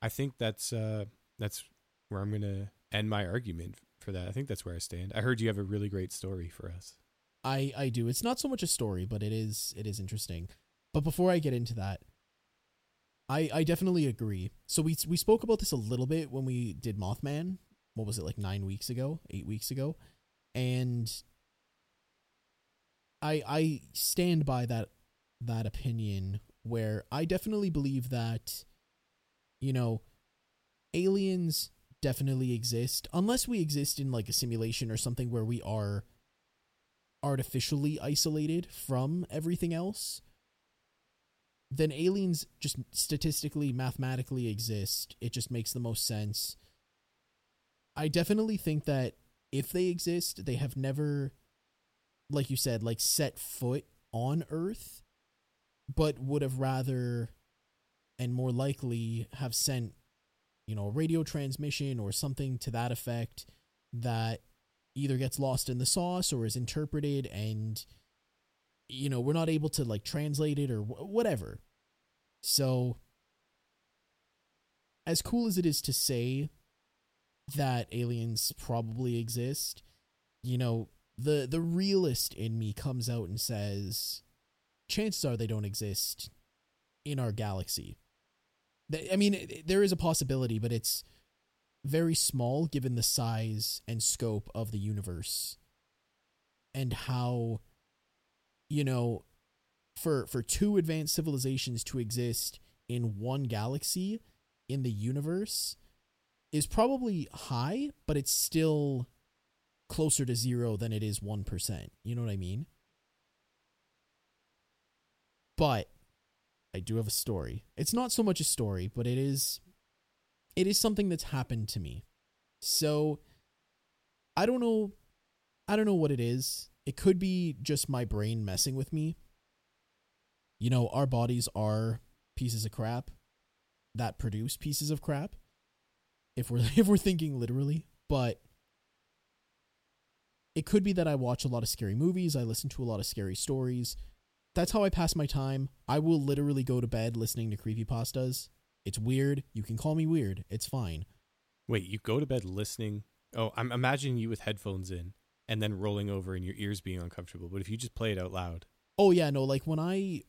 I think that's uh that's where I'm gonna end my argument for that. I think that's where I stand. I heard you have a really great story for us. I I do. It's not so much a story, but it is it is interesting. But before I get into that, I I definitely agree. So we we spoke about this a little bit when we did Mothman. What was it like 9 weeks ago, 8 weeks ago? And I I stand by that that opinion where I definitely believe that you know aliens definitely exist unless we exist in like a simulation or something where we are artificially isolated from everything else then aliens just statistically mathematically exist. It just makes the most sense. I definitely think that if they exist they have never like you said like set foot on earth but would have rather and more likely have sent you know a radio transmission or something to that effect that either gets lost in the sauce or is interpreted and you know we're not able to like translate it or wh- whatever. So as cool as it is to say that aliens probably exist you know the the realist in me comes out and says chances are they don't exist in our galaxy. I mean, there is a possibility, but it's very small given the size and scope of the universe and how, you know, for for two advanced civilizations to exist in one galaxy in the universe is probably high, but it's still closer to zero than it is 1%. You know what I mean? But I do have a story. It's not so much a story, but it is it is something that's happened to me. So I don't know I don't know what it is. It could be just my brain messing with me. You know, our bodies are pieces of crap that produce pieces of crap. If we're if we're thinking literally, but it could be that I watch a lot of scary movies, I listen to a lot of scary stories, that's how I pass my time. I will literally go to bed listening to creepypastas. It's weird. You can call me weird. It's fine. Wait, you go to bed listening? Oh, I'm imagining you with headphones in and then rolling over and your ears being uncomfortable. But if you just play it out loud. Oh yeah, no, like when I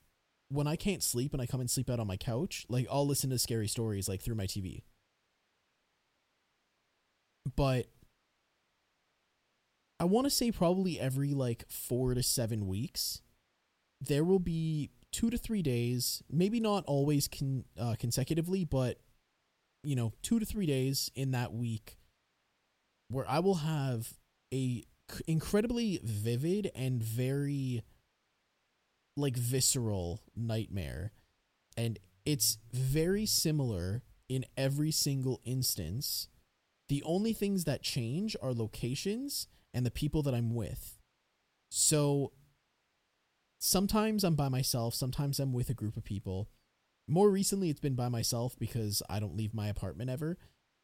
when I can't sleep and I come and sleep out on my couch, like I'll listen to scary stories like through my TV. But I want to say probably every like 4 to 7 weeks there will be two to three days, maybe not always con- uh, consecutively, but you know, two to three days in that week where I will have a incredibly vivid and very like visceral nightmare and it's very similar in every single instance the only things that change are locations and the people that I'm with so sometimes I'm by myself, sometimes I'm with a group of people. More recently, it's been by myself because I don't leave my apartment ever.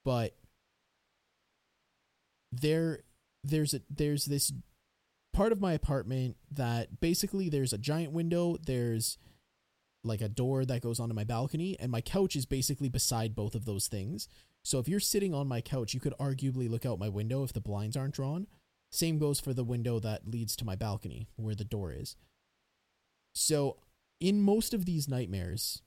But there, there's a there's this part of my apartment that basically there's a giant window. There's like a door that goes onto my balcony, and my couch is basically beside both of those things. So if you're sitting on my couch, you could arguably look out my window if the blinds aren't drawn. Same goes for the window that leads to my balcony where the door is. So, in most of these nightmares,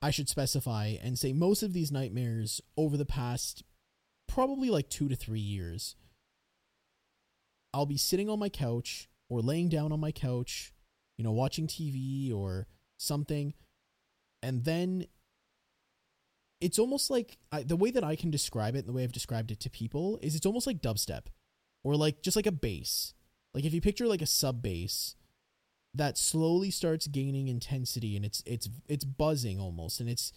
I should specify and say most of these nightmares over the past probably like two to three years, I'll be sitting on my couch or laying down on my couch, you know, watching TV or something. And then it's almost like I, the way that I can describe it, and the way I've described it to people, is it's almost like dubstep or like just like a bass. Like if you picture like a sub bass that slowly starts gaining intensity and it's it's it's buzzing almost and it's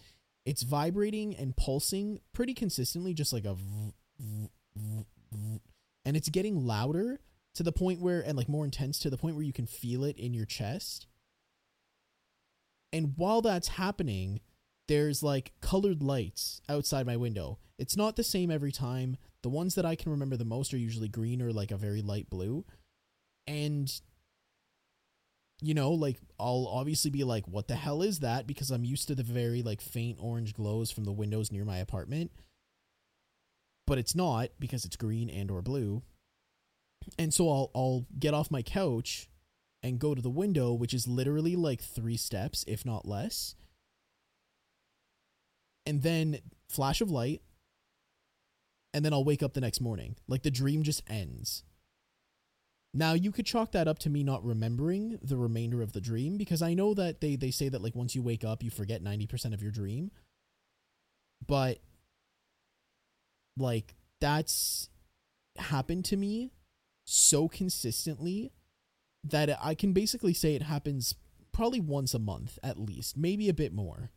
it's vibrating and pulsing pretty consistently just like a and it's getting louder to the point where and like more intense to the point where you can feel it in your chest and while that's happening there's like colored lights outside my window it's not the same every time the ones that i can remember the most are usually green or like a very light blue and you know, like I'll obviously be like, what the hell is that? Because I'm used to the very like faint orange glows from the windows near my apartment. But it's not because it's green and or blue. And so I'll I'll get off my couch and go to the window, which is literally like three steps, if not less. And then flash of light. And then I'll wake up the next morning. Like the dream just ends. Now you could chalk that up to me not remembering the remainder of the dream because I know that they they say that like once you wake up you forget 90% of your dream. But like that's happened to me so consistently that I can basically say it happens probably once a month at least, maybe a bit more.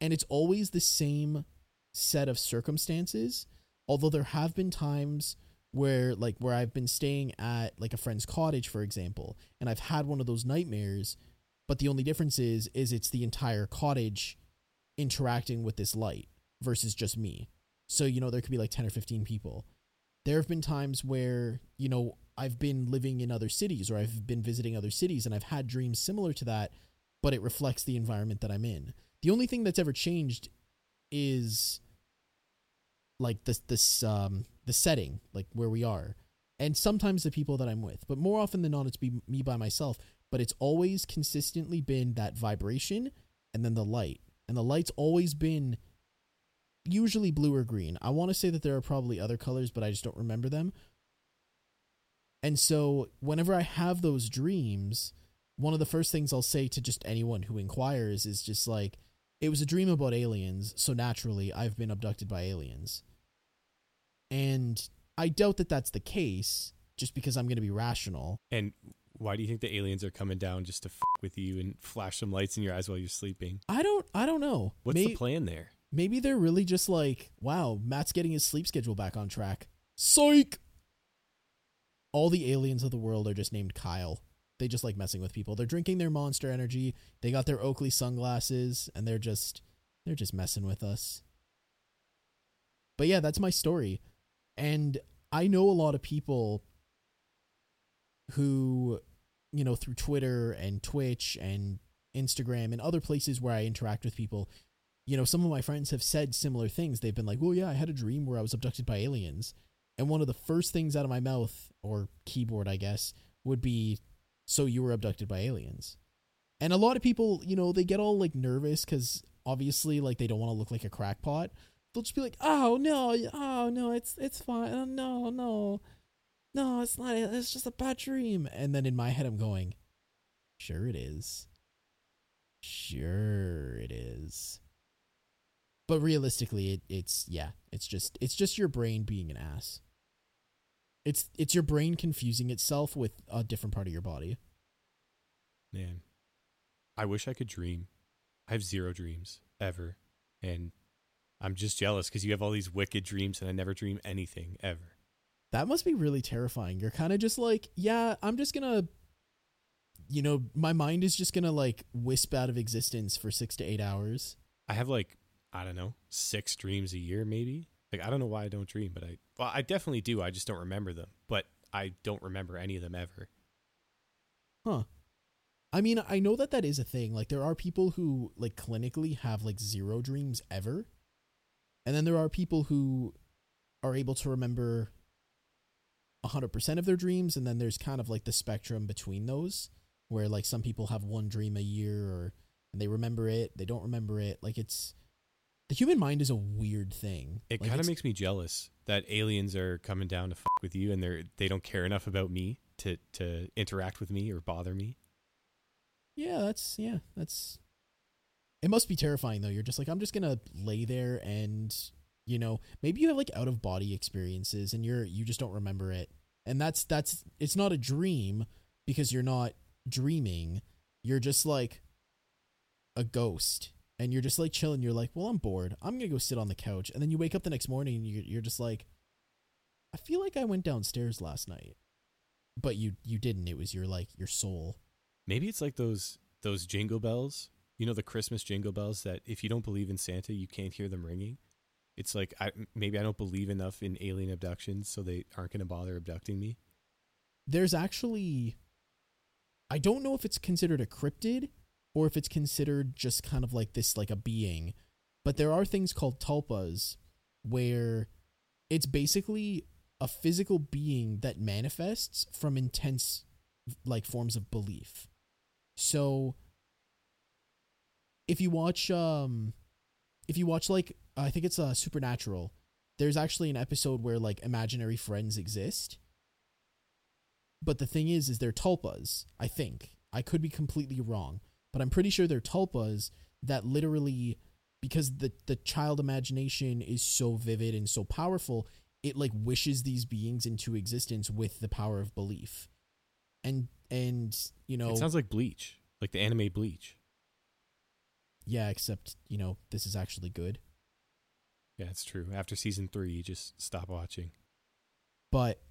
And it's always the same set of circumstances, although there have been times where like where I've been staying at like a friend's cottage for example, and I've had one of those nightmares, but the only difference is is it's the entire cottage interacting with this light versus just me. So, you know, there could be like 10 or 15 people. There have been times where, you know, I've been living in other cities or I've been visiting other cities and I've had dreams similar to that, but it reflects the environment that I'm in. The only thing that's ever changed is like this this um the setting, like where we are. And sometimes the people that I'm with, but more often than not it's be me by myself, but it's always consistently been that vibration and then the light. And the light's always been usually blue or green. I want to say that there are probably other colors, but I just don't remember them. And so, whenever I have those dreams, one of the first things I'll say to just anyone who inquires is just like, it was a dream about aliens, so naturally I've been abducted by aliens. And I doubt that that's the case just because I'm going to be rational. And why do you think the aliens are coming down just to f- with you and flash some lights in your eyes while you're sleeping? I don't I don't know. What's May- the plan there? Maybe they're really just like, wow, Matt's getting his sleep schedule back on track. Psych. All the aliens of the world are just named Kyle. They just like messing with people. They're drinking their monster energy. They got their Oakley sunglasses and they're just they're just messing with us. But yeah, that's my story. And I know a lot of people who, you know, through Twitter and Twitch and Instagram and other places where I interact with people, you know, some of my friends have said similar things. They've been like, well, yeah, I had a dream where I was abducted by aliens. And one of the first things out of my mouth, or keyboard, I guess, would be, so you were abducted by aliens. And a lot of people, you know, they get all like nervous because obviously, like, they don't want to look like a crackpot. They'll just be like, oh, no, oh, no, it's, it's fine. Oh, no, no, no, it's not. It's just a bad dream. And then in my head, I'm going, sure it is. Sure it is but realistically it, it's yeah it's just it's just your brain being an ass it's it's your brain confusing itself with a different part of your body Man, I wish I could dream. I have zero dreams ever. And I'm just jealous because you have all these wicked dreams and I never dream anything ever. that must be really terrifying you're kind of just like yeah i'm just gonna you know my mind is just gonna like wisp out of existence for six to eight hours I have like, I don't know, six dreams a year maybe. Like, I don't know why I don't dream, but I, well, I definitely do. I just don't remember them. But I don't remember any of them ever. Huh. I mean, I know that that is a thing. Like, there are people who, like, clinically have, like, zero dreams ever. And then there are people who are able to remember 100% of their dreams. And then there's kind of like the spectrum between those, where, like, some people have one dream a year or and they remember it, they don't remember it. Like, it's the human mind is a weird thing. It Like, kind of makes me jealous that aliens are coming down to f- with you and they're they don't care enough about me to to interact with me or bother me. Yeah, that's yeah, that's it must be terrifying though. You're just like I'm just going to lay there and you know, maybe you have like out of body experiences and you're you just don't remember it. And that's that's it's not a dream because you're not dreaming. You're just like a ghost and you're just like chilling. You're like, "Well, I'm bored. I'm going to go sit on the couch." And then you wake up the next morning and you're you're just like I feel like I went downstairs last night. But you you didn't. It was your like your soul. Maybe it's like those those jingle bells. You know the Christmas jingle bells that if you don't believe in Santa, you can't hear them ringing. It's like I maybe I don't believe enough in alien abductions, so they aren't going to bother abducting me. there's actually I don't know if it's considered a cryptid or if it's considered just kind of like this like a being, but there are things called tulpas where it's basically a physical being that manifests from intense like forms of belief. So if you watch um if you watch like I think it's uh supernatural, there's actually an episode where like imaginary friends exist But the thing is, is they're tulpas, I think. I could be completely wrong, but I'm pretty sure they're tulpas that literally, because the, the child imagination is so vivid and so powerful, it like wishes these beings into existence with the power of belief. And, and, you know, It sounds like Bleach, like the anime Bleach. yeah, except, you know, this is actually good. Yeah, it's true. After season three, you just stop watching. but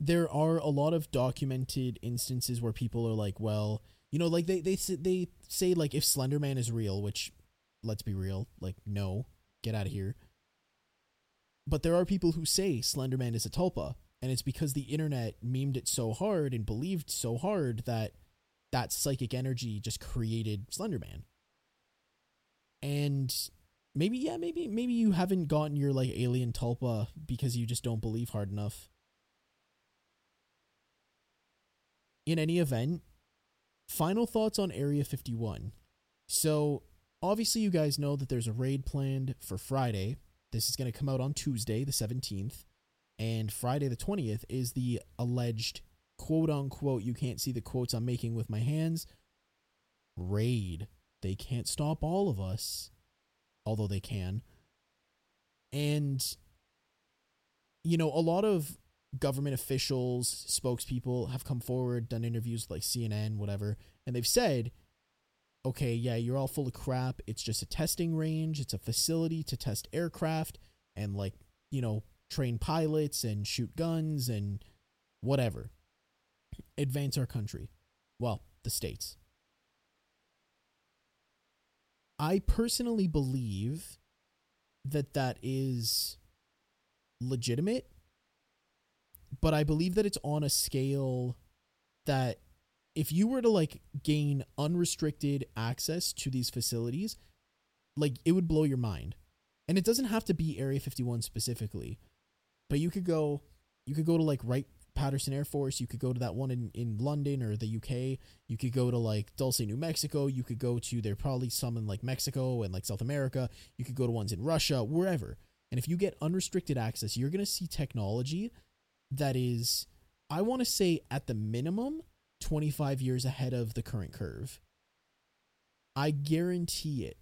there are a lot of documented instances where people are like, well, you know, like they they they say like if Slenderman is real, which let's be real, like no, get out of here. But there are people who say Slenderman is a tulpa, and it's because the internet memed it so hard and believed so hard that that psychic energy just created Slenderman. And maybe yeah, maybe maybe you haven't gotten your like alien tulpa because you just don't believe hard enough. In any event, final thoughts on Area 51. So, obviously you guys know that there's a raid planned for Friday. This is going to come out on Tuesday, the 17th, and Friday the 20th is the alleged quote unquote you can't see the quotes I'm making with my hands raid. They can't stop all of us although they can. And, you know, a lot of government officials, spokespeople have come forward, done interviews like CNN, whatever, and they've said, okay, yeah, you're all full of crap. It's just a testing range, it's a facility to test aircraft and, like, you know, train pilots and shoot guns and whatever. Advance our country. Well, the states. I personally believe that that is legitimate, but I believe that it's on a scale that if you were to like gain unrestricted access to these facilities, like it would blow your mind. And it doesn't have to be Area 51 specifically, but you could go you could go to like Wright Patterson Air Force, you could go to that one in, in London or the UK, you could go to like Dulce, New Mexico, you could go to there probably some in like Mexico and like South America, you could go to ones in Russia, wherever. And if you get unrestricted access, you're going to see technology that is I want to say at the minimum 25 years ahead of the current curve. I guarantee it.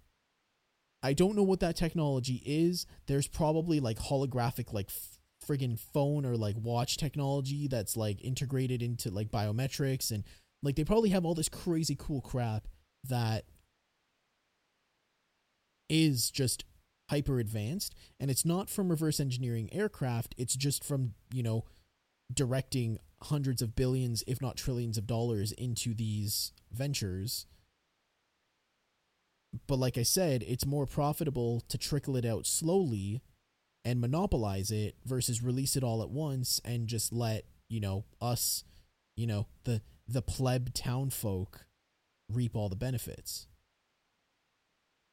I don't know what that technology is. There's probably like holographic like friggin' phone or like watch technology that's like integrated into like biometrics and like they probably have all this crazy cool crap that is just hyper advanced and it's not from reverse engineering aircraft it's just from you know directing hundreds of billions if not trillions of dollars into these ventures but like i said it's more profitable to trickle it out slowly and monopolize it versus release it all at once and just let you know us you know the the pleb town folk reap all the benefits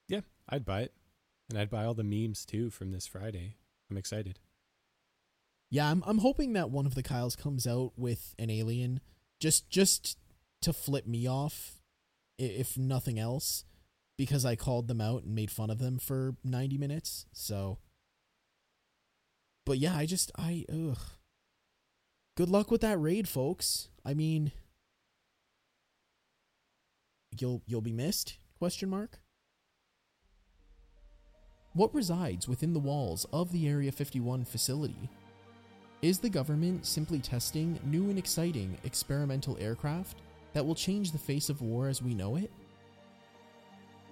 Yeah, I'd buy it. And I'd buy all the memes too from this Friday. I'm excited. Yeah i'm i'm hoping that one of the kyles comes out with an alien just just to flip me off if nothing else because i called them out and made fun of them for 90 minutes so. But yeah i just i ugh. Good luck with that raid folks. I mean you'll you'll be missed? Question mark? What resides within the walls of the area 51 facility is the government simply testing new and exciting experimental aircraft that will change the face of war as we know it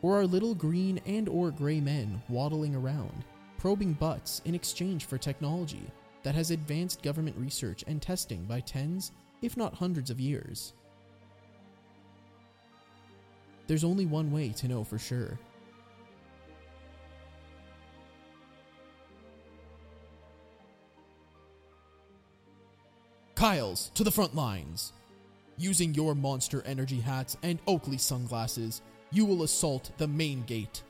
or are little green and or gray men waddling around probing butts in exchange for technology that has advanced government research and testing by tens if not hundreds of years there's only one way to know for sure. Kyles, to the front lines! Using your monster energy hats and Oakley sunglasses, you will assault the main gate.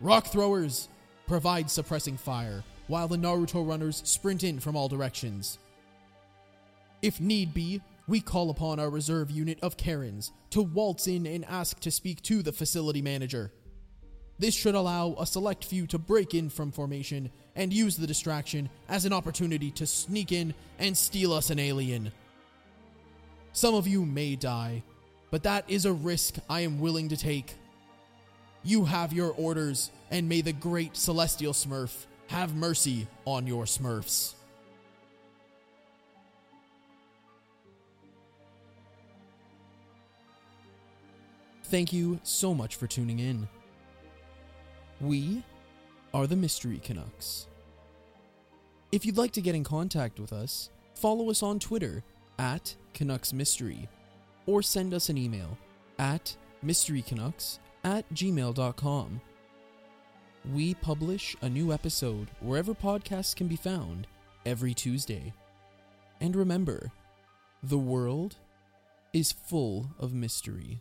Rock throwers, provide suppressing fire, while the Naruto runners sprint in from all directions. If need be, we call upon our reserve unit of Karens to waltz in and ask to speak to the facility manager. This should allow a select few to break in from formation and use the distraction as an opportunity to sneak in and steal us an alien. Some of you may die, but that is a risk I am willing to take. You have your orders, and may the great celestial smurf have mercy on your smurfs. Thank you so much for tuning in. We are the Mystery Canucks. If you'd like to get in contact with us, follow us on Twitter at Canucks Mystery or send us an email at mysterycanucks at gmail.com. We publish a new episode wherever podcasts can be found every Tuesday. And remember, the world is full of mystery.